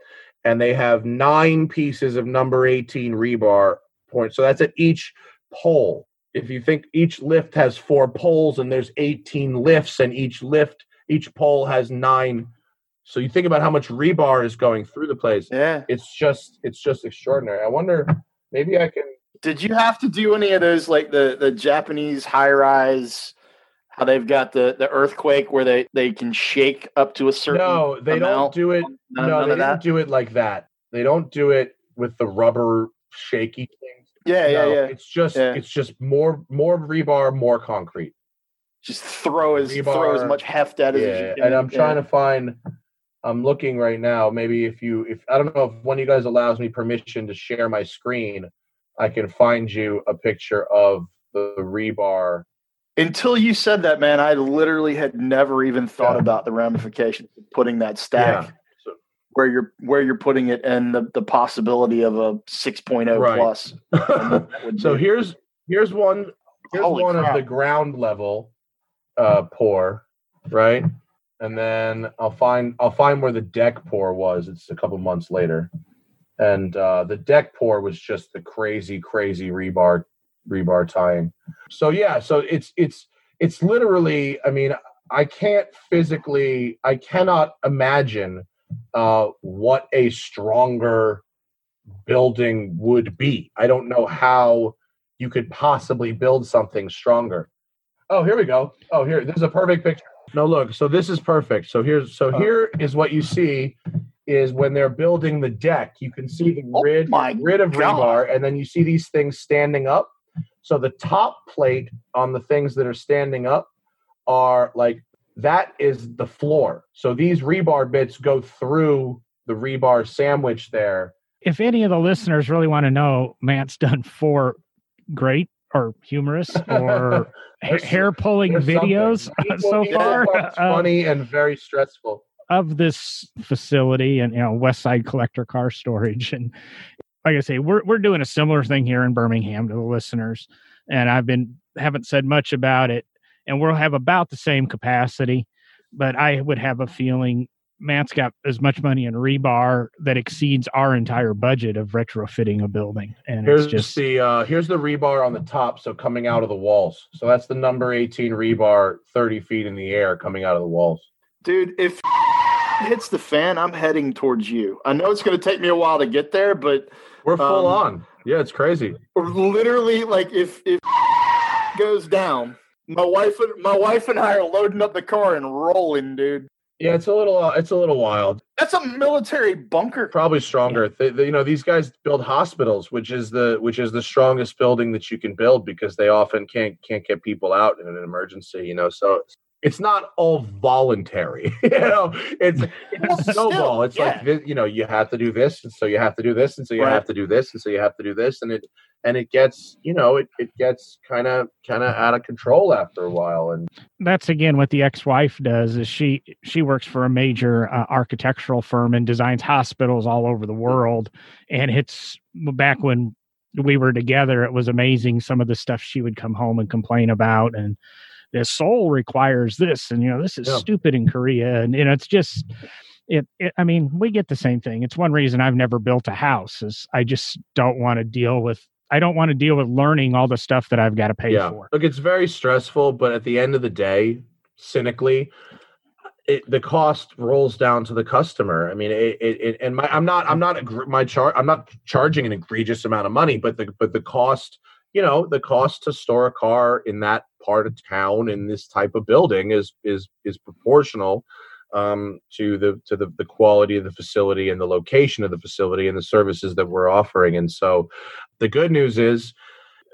and they have nine pieces of number 18 rebar point. So that's at each pole. If you think each lift has four poles and there's 18 lifts and each lift each pole has nine so you think about how much rebar is going through the place yeah. it's just it's just extraordinary i wonder maybe i can Did you have to do any of those like the the Japanese high rise? How they've got the the earthquake where they they can shake up to a certain. no they don't do it None, no none they don't do it like that they don't do it with the rubber shaky things Yeah, yeah, yeah. it's just Yeah. it's just more more rebar more concrete Just throw as throw as much heft at it as yeah you can. and i'm trying to find i'm looking right now maybe if you if i don't know if one of you guys allows me permission to share my screen i can find you a picture of the rebar Until you said that, man, I literally had never even thought Yeah. about the ramifications of putting that stack Yeah. So- where you're where you're putting it and the, the possibility of a 6.0 Right. plus. (laughs) And what that would so do. here's here's one here's Holy one crap. of the ground level uh pour right? And then i'll find i'll find where the deck pour was. It's a couple months later. And uh the deck pour was just the crazy crazy rebar rebar tying so yeah so it's it's it's literally i mean i can't physically i cannot imagine uh what a stronger building would be. I don't know how you could possibly build something stronger oh here we go. Oh here this is a perfect picture. No look so this is perfect. So here's so Oh. here is what you see is when they're building the deck you can see the Oh grid my grid of God. rebar and then you see these things standing up. So the top plate on the things that are standing up are like that is the floor. So these rebar bits go through the rebar sandwich there. If any of the listeners really want to know, Matt's done four great or humorous (laughs) or hair pulling videos uh, so Equal- far uh, (laughs) funny and very stressful. of this facility and you know West Side Collector Car Storage and like I say we're we're doing a similar thing here in Birmingham to the listeners and I've been haven't said much about it and we'll have about the same capacity but I would have a feeling Matt's got as much money in rebar that exceeds our entire budget of retrofitting a building and Here's it's just the uh, here's the rebar on the top, so coming out of the walls. So that's the number 18 rebar, 30 feet in the air, coming out of the walls. dude, if it (laughs) hits the fan, I'm heading towards you. I know it's going to take me a while to get there, but We're full Um, on. Yeah, it's crazy. literally, like if if (laughs) goes down, my wife and my wife and I are loading up the car and rolling, dude. Yeah, it's a little uh, it's a little wild. That's a military bunker. Probably stronger. They, they- you know, these guys build hospitals, which is the which is the strongest building that you can build because they often can't can't get people out in an emergency. You know, so it's not all voluntary. (laughs) you know, it's Well, it's a still, snowball. It's yeah. like you know, you have to do this, and so you have to do this, and so you Right. have to do this, and so you have to do this, and it and it gets you know it it gets kind of kind of out of control after a while. And that's again what the ex-wife does is she she works for a major uh, architectural firm and designs hospitals all over the world and it's back when we were together it was amazing some of the stuff she would come home and complain about and the Seoul requires this and you know this is Yeah. stupid in korea and you know it's just it, it i mean we get the same thing it's one reason i've never built a house is i just don't want to deal with i don't want to deal with learning all the stuff that i've got to pay yeah. for Look, it's very stressful, but at the end of the day, cynically, it, the cost rolls down to the customer. I mean, it, it, it and my I'm not I'm not egr- my char I'm not charging an egregious amount of money, but the but the cost, you know, the cost to store a car in that part of town in this type of building is is is proportional um, to the to the, the quality of the facility and the location of the facility and the services that we're offering. And so, the good news is,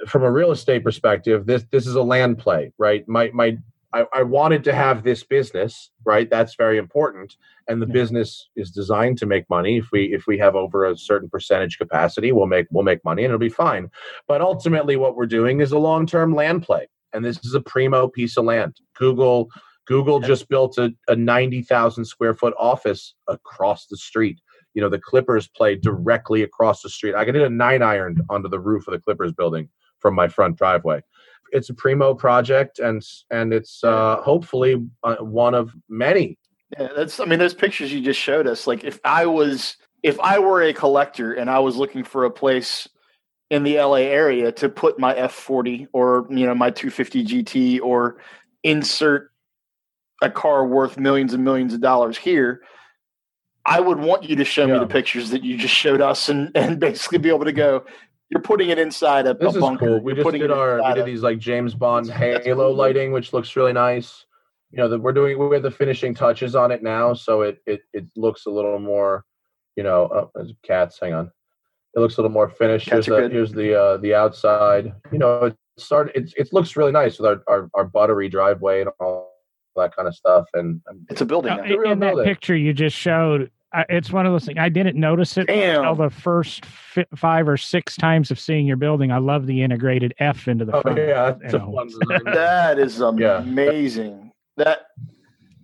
from a real estate perspective, this this is a land play, right? My my I, I wanted to have this business, right? That's very important, and the Yeah. business is designed to make money. If we if we have over a certain percentage capacity, we'll make we'll make money, and it'll be fine. But ultimately, what we're doing is a long term land play, and this is a primo piece of land. Google Google Yeah. just built a, a ninety thousand square foot office across the street. You know, the Clippers play directly across the street. I can hit a nine iron onto the roof of the Clippers building from my front driveway. It's a primo project, and and it's uh, hopefully uh, one of many. Yeah, that's. I mean, those pictures you just showed us. Like, if I was, if I were a collector and I was looking for a place in the LA area to put my F40 or you know my 250 GT or insert a car worth millions and millions of dollars here, I would want you to show me the pictures that you just showed us and (laughs) and basically be able to go. You're putting it inside a, This a is bunker. cool. We You're just putting did our we did these like James Bond halo cool. lighting, which looks really nice. You know that we're doing we have the finishing touches on it now, so it it it looks a little more. You know, oh, cats. Hang on, it looks a little more finished. Cats here's the here's the uh the outside. You know, it started. It it looks really nice with our our, our buttery driveway and all that kind of stuff. And um, It's a building. Now. a real in that picture you just showed it's one of those things i didn't notice it Damn. until the first fi- five or six times of seeing your building i love the integrated f into the oh front yeah, that's you a (laughs) fun design. That is Yeah. amazing. That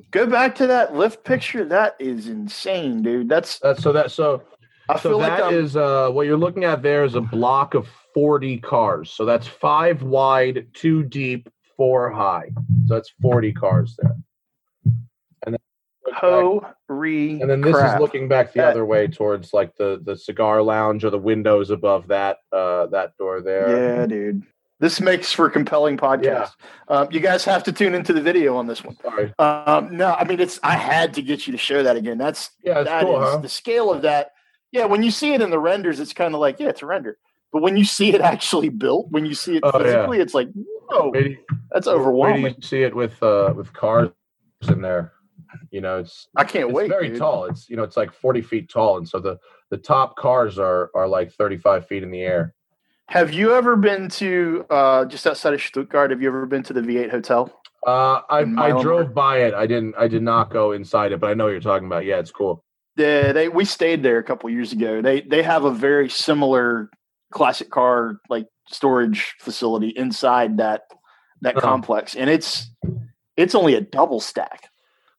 go back to that lift picture. That is insane, dude. That's That's so that so I so feel like that I'm, is uh, what you're looking at there is a block of 40 cars. So that's five wide, two deep, four high. So that's 40 cars there. And then, holy and then this crap. is looking back the That- other way towards like the the cigar lounge or the windows above that uh that door there. Yeah, dude. This makes for compelling podcast. Um, you guys have to tune into the video on this one. Sorry. Um, no, I mean it's. I had to get you to show that again. That's Yeah, that cool, is- huh? the scale of that. Yeah, when you see it in the renders, it's kind of like yeah, it's a render. But when you see it actually built, when you see it Oh, yeah. physically, it's like Wait, that's overwhelming. you see it with uh with cars in there. You know, it's I can't it's wait. very dude. tall. It's you know, it's like 40 feet tall, and so the the top cars are are like 35 feet in the air. Have you ever been to uh, just outside of Stuttgart? Have you ever been to the V8 hotel? Uh, I I drove by it. I didn't. I did not go inside it, but I know what you're talking about. Yeah, it's cool. Yeah, they we stayed there a couple years ago. They they have a very similar classic car like storage facility inside that that Uh-huh. complex, and it's it's only a double stack.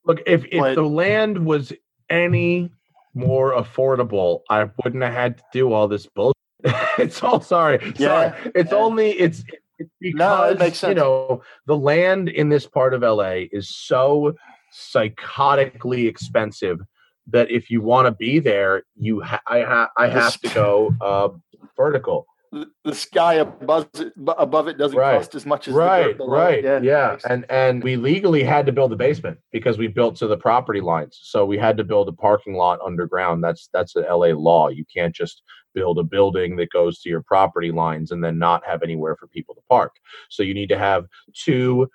Look, if if But- the land was any more affordable, I wouldn't have had to do all this bullshit. (laughs) it's all sorry. Yeah, sorry. It's yeah. only it's it's because No, it makes you know the land in this part of LA is so psychotically expensive that if you want to be there, you ha- I ha- I have to go uh, vertical. The, the sky above it, above it doesn't Right. cost as much as right right yeah, nice. and and we legally had to build a basement because we built to the property lines. So we had to build a parking lot underground. That's that's a la law. You can't just build a building that goes to your property lines and then not have anywhere for people to park. So you need to have two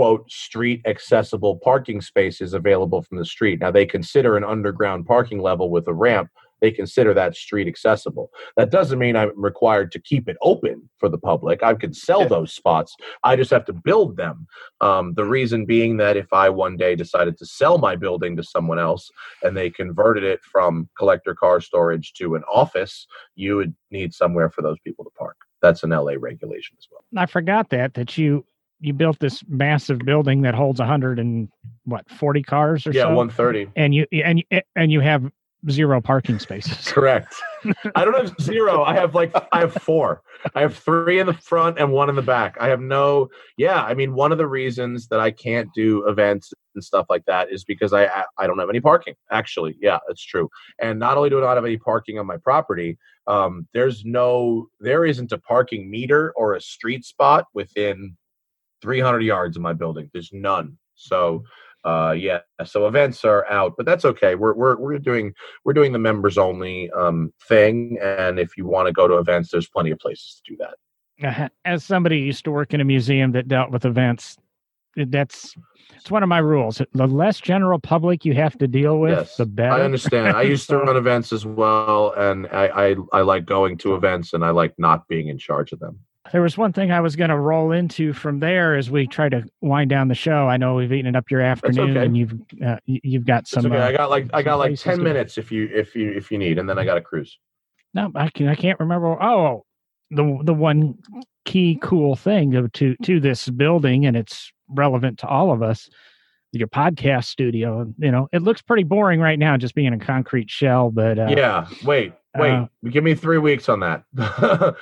quote street accessible parking spaces available from the street now they consider an underground parking level with a ramp they consider that street accessible that doesn't mean i'm required to keep it open for the public i could sell those spots I just have to build them. Um, the reason being that if I one day decided to sell my building to someone else and they converted it from collector car storage to an office, you would need somewhere for those people to park. That's an LA regulation as well. I forgot that that you you built this massive building that holds a hundred and what forty cars or Yeah, so, 130. and you and and you have zero parking spaces. (laughs) Correct. I don't have zero. I have like I have four. I have three in the front and one in the back. I have no. Yeah, I mean, one of the reasons that I can't do events and stuff like that is because I I don't have any parking. Actually, yeah, it's true. And not only do I not have any parking on my property, um, there's no, there isn't a parking meter or a street spot within 300 yards of my building. There's none. So uh yeah so events are out but that's okay. We're we're, we're doing we're doing the members only um thing and if you want to go to events there's plenty of places to do that. As somebody used to work in a museum that dealt with events that's it's one of my rules. The less general public you have to deal with yes, the better. I understand. I used to run (laughs) events as well and I, I i like going to events and i like not being in charge of them there was one thing I was going to roll into from there as we try to wind down the show. I know we've eaten up your afternoon, okay. and you've uh, you've got some. Okay. Uh, I got like I got like ten minutes if you if you if you need, and then I got a cruise. No, I can I can't remember. Oh, the the one key cool thing to to this building, and it's relevant to all of us. Your podcast studio, you know, it looks pretty boring right now, just being a concrete shell. But uh, yeah, wait, wait, uh, give me three weeks on that. (laughs)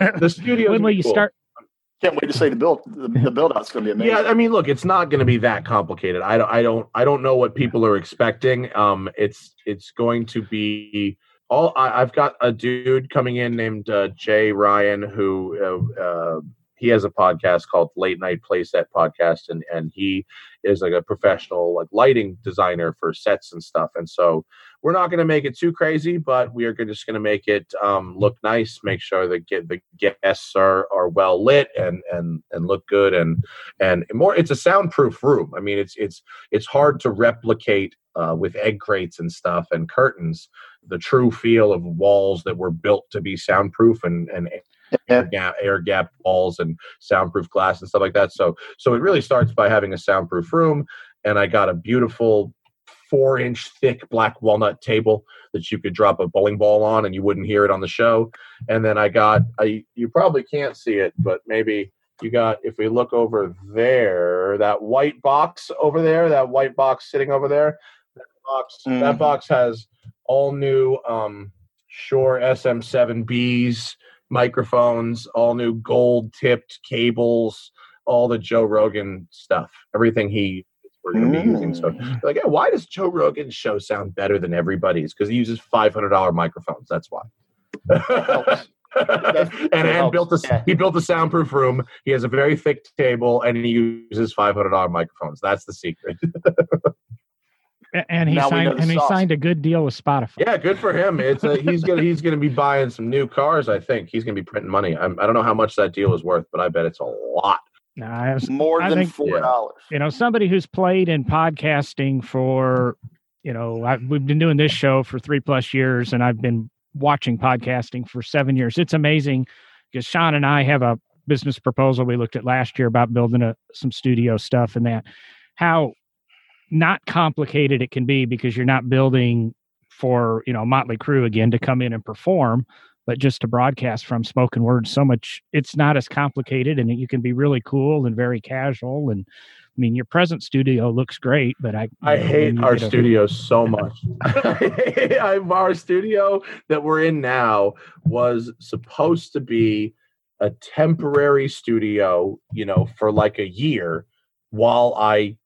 (laughs) the studio. when will you cool. start? Can't wait to say the build. The, the build out's going to be amazing. Yeah, I mean, look, it's not going to be that complicated. I don't, I don't, I don't know what people are expecting. Um, it's, it's going to be all. I, have got a dude coming in named uh, Jay Ryan who. Uh, uh, he has a podcast called Late Night Playset Podcast, and and he is like a professional like lighting designer for sets and stuff. And so we're not going to make it too crazy, but we are just going to make it um, look nice, make sure that get the guests are are well lit and and and look good, and and more. It's a soundproof room. I mean, it's it's it's hard to replicate uh, with egg crates and stuff and curtains the true feel of walls that were built to be soundproof and and air gap, air gap walls and soundproof glass and stuff like that. So so it really starts by having a soundproof room, and I got a beautiful four inch thick black walnut table that you could drop a bowling ball on and you wouldn't hear it on the show. And then I got I you probably can't see it, but maybe you got if we look over there, that white box over there, that white box sitting over there, that box mm. that box has all new um Shure SM7Bs microphones, all new gold tipped cables, all the Joe Rogan stuff, everything he we're going to be using. So, mm. like, yeah, why does Joe Rogan's show sound better than everybody's? Because he uses five hundred dollar microphones. That's why. (laughs) and and built a yeah. he built a soundproof room. He has a very thick table, and he uses five hundred dollar microphones. That's the secret. (laughs) and he now signed and he signed a good deal with Spotify. Yeah, good for him. It's a, he's gonna he's gonna be buying some new cars. I think he's gonna be printing money. I'm, I do not know how much that deal is worth, but I bet it's a lot. No, I have, more I than think, four dollars. You know, somebody who's played in podcasting for you know I, we've been doing this show for three plus years, and I've been watching podcasting for seven years. It's amazing because Sean and I have a business proposal we looked at last year about building a, some studio stuff and that how not complicated it can be because you're not building for you know Motley Crue again to come in and perform, but just to broadcast from spoken word. So much it's not as complicated, and you can be really cool and very casual. And I mean, your present studio looks great, but I I hate our studio a- (laughs) so much. (laughs) I, our studio that we're in now was supposed to be a temporary studio, you know, for like a year while I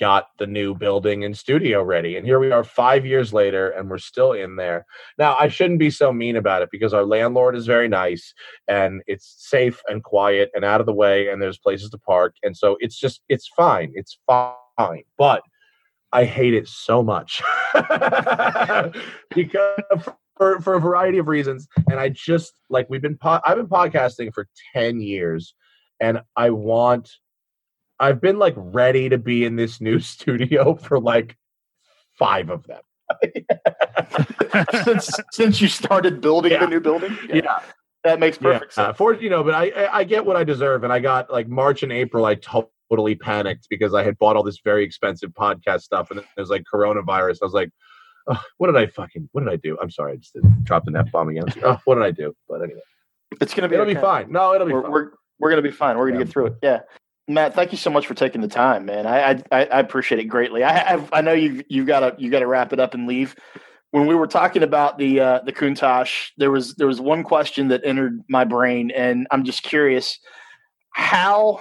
got the new building and studio ready. And here we are five years later, and we're still in there. Now, I shouldn't be so mean about it because our landlord is very nice and it's safe and quiet and out of the way, and there's places to park. And so it's just, it's fine. It's fine. But I hate it so much (laughs) because for, for a variety of reasons. And I just like, we've been, po- I've been podcasting for 10 years and I want I've been like ready to be in this new (laughs) studio for like five of them. since since you started building yeah. the new building, yeah. yeah. that makes perfect yeah. sense. for you know, but I I get what I deserve, and I got like March and April. I totally panicked because I had bought all this very expensive podcast stuff, and it was like coronavirus. I was like, oh, what did I fucking what did I do? I'm sorry, I just dropped an f bomb again. (laughs) Oh, what did I do? But anyway, it's gonna be it'll okay. be fine. No, it'll be we're, fine. We're, we're gonna be fine. We're gonna get through it. Yeah. Matt, thank you so much for taking the time, man. I I, I appreciate it greatly. I have, I know you you gotta you gotta wrap it up and leave, when we were talking about the uh, the Countach, there was there was one question that entered my brain, and I'm just curious how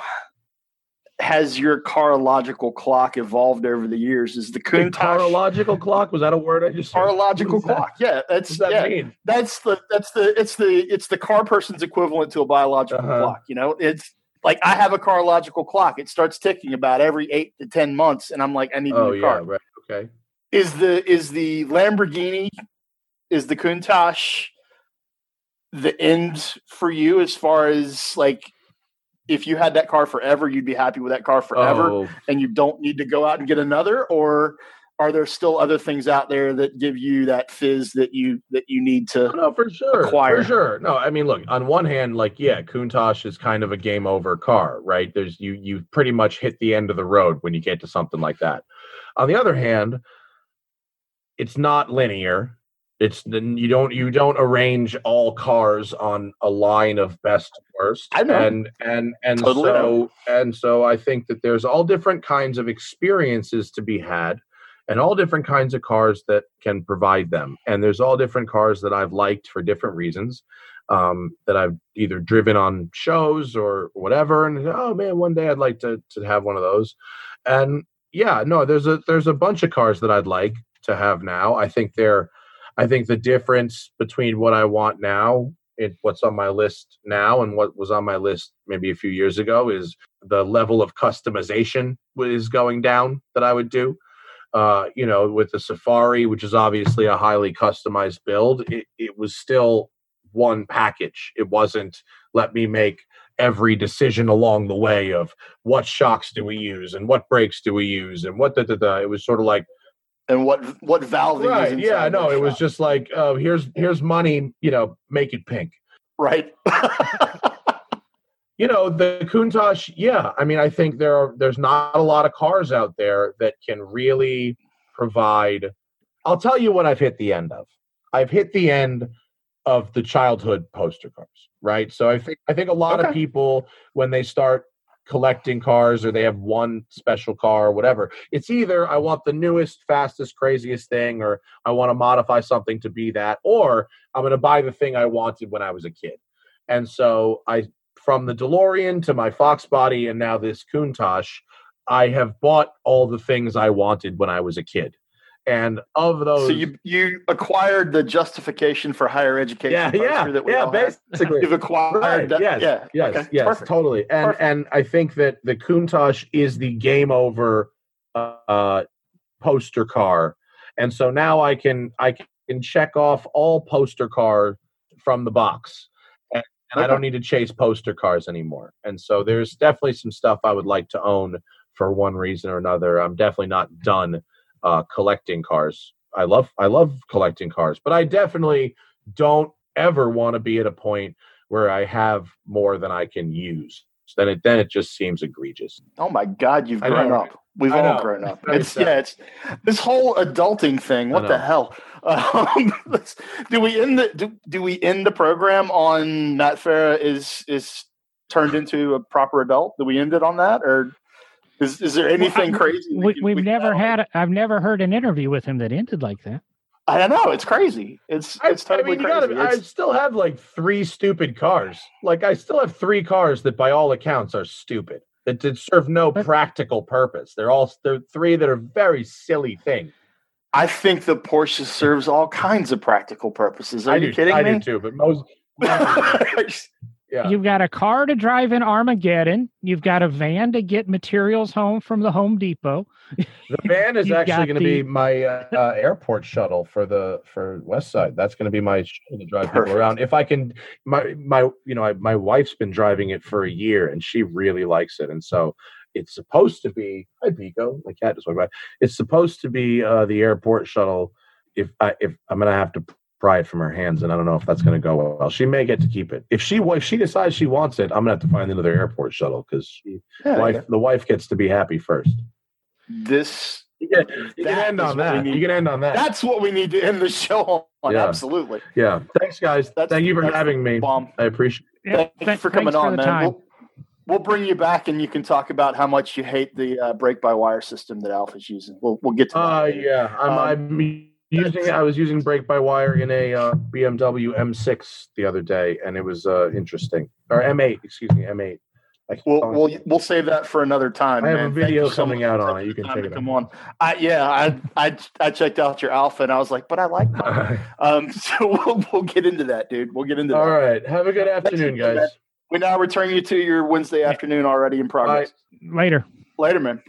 has your carological clock evolved over the years? Is the Countach carological clock was that a word I just carological clock? That? Yeah, that's that yeah, mean? that's the that's the it's the it's the car person's equivalent to a biological uh-huh. clock. You know, it's like I have a carological clock. It starts ticking about every eight to ten months, and I'm like, I need oh, a new yeah, car. Right. Okay. Is the is the Lamborghini is the Countach the end for you as far as like if you had that car forever, you'd be happy with that car forever, oh. and you don't need to go out and get another, or are there still other things out there that give you that fizz that you that you need to no for sure acquire? for sure no i mean look on one hand like yeah Countach is kind of a game over car right there's you you pretty much hit the end of the road when you get to something like that on the other hand it's not linear it's then you don't you don't arrange all cars on a line of best to worst. I know. And and and totally so know. and so I think that there's all different kinds of experiences to be had and all different kinds of cars that can provide them. And there's all different cars that I've liked for different reasons. Um, that I've either driven on shows or whatever, and oh man, one day I'd like to to have one of those. And yeah, no, there's a there's a bunch of cars that I'd like to have now. I think they're I think the difference between what I want now what's on my list now and what was on my list maybe a few years ago is the level of customization is going down that I would do. Uh, you know, with the Safari, which is obviously a highly customized build, it, it was still one package. It wasn't let me make every decision along the way of what shocks do we use and what brakes do we use and what da da da. It was sort of like and what what valve right yeah no it was just like uh, here's here's money you know make it pink right (laughs) you know the Countach yeah i mean i think there are there's not a lot of cars out there that can really provide i'll tell you what i've hit the end of i've hit the end of the childhood poster cars right so i think i think a lot okay. of people when they start collecting cars or they have one special car or whatever. It's either I want the newest, fastest, craziest thing, or I want to modify something to be that, or I'm going to buy the thing I wanted when I was a kid. And so I, from the DeLorean to my Fox body and now this Countach, I have bought all the things I wanted when I was a kid and of those so you you acquired the justification for higher education yeah yeah that we yeah basically you've acquired right. that yes yeah yes okay. yes Perfect. totally and Perfect. and i think that the Countach is the game over uh poster car and so now i can i can check off all poster car from the box and, okay. i don't need to chase poster cars anymore and so there's definitely some stuff i would like to own for one reason or another i'm definitely not done uh, collecting cars. I love I love collecting cars, but I definitely don't ever want to be at a point where I have more than I can use. So then it then it just seems egregious. Oh my God, you've grown up. We've I all know. grown up. (laughs) It's yeah, it's this whole adulting thing. What the hell? (laughs) Um, do we end the do, do we end the program on Matt Farah is is turned into a proper adult? Do we end it on that or? Is is there anything well, crazy? We, have never had. I've never heard an interview with him that ended like that. I don't know it's crazy. It's it's totally I mean, crazy. Gotta, I still have like three stupid cars. Like I still have three cars that, by all accounts, are stupid. That, that serve no but, practical purpose. They're all they're three that are very silly things. I think the Porsche serves all kinds of practical purposes. Are I you do, kidding I me? I do too, but most. (laughs) Yeah. You've got a car to drive in Armageddon. You've got a van to get materials home from the Home Depot. The (laughs) van is actually going to the... be my uh, uh, airport shuttle for the for West Side. That's going to be my shuttle to drive Perfect. people around. If I can, my my you know I, my wife's been driving it for a year and she really likes it, and so it's supposed to be. Hi, Pico. My cat just walked by. It's supposed to be uh, the airport shuttle. If I if I'm going to have to pry it from her hands, and I don't know if that's going to go well. She may get to keep it if she if she decides she wants it. I'm gonna have to find another airport shuttle because yeah, wife, yeah. the wife gets to be happy first. This you can, you can end on that. You can end on that. That's what we need to end the show on. Yeah. Absolutely. Yeah. Thanks, guys. That's, Thank you for having me. Bomb. I appreciate. it. Yeah, Thank you for coming on, for man. We'll, we'll, bring you back, and you can talk about how much you hate the uh, brake by wire system that Alfa's using. We'll we'll get to. Uh, yeah. I'm, um, I'm using I was using brake by wire in a uh, BMW M6 the other day, and it was uh, interesting. Or M8, excuse me, M8. I We'll, calling we'll we'll save that for another time. I have man. a video you so coming much out on it. You can check to it come on. I, yeah, I, I I checked out your Alfa and I was like, but I like mine. (laughs) Um, (laughs) so we'll we'll get into that, dude. We'll get into All that. All right. Have a good afternoon, you, man. guys. We now return you to your Wednesday afternoon already in progress. Later. Later, man.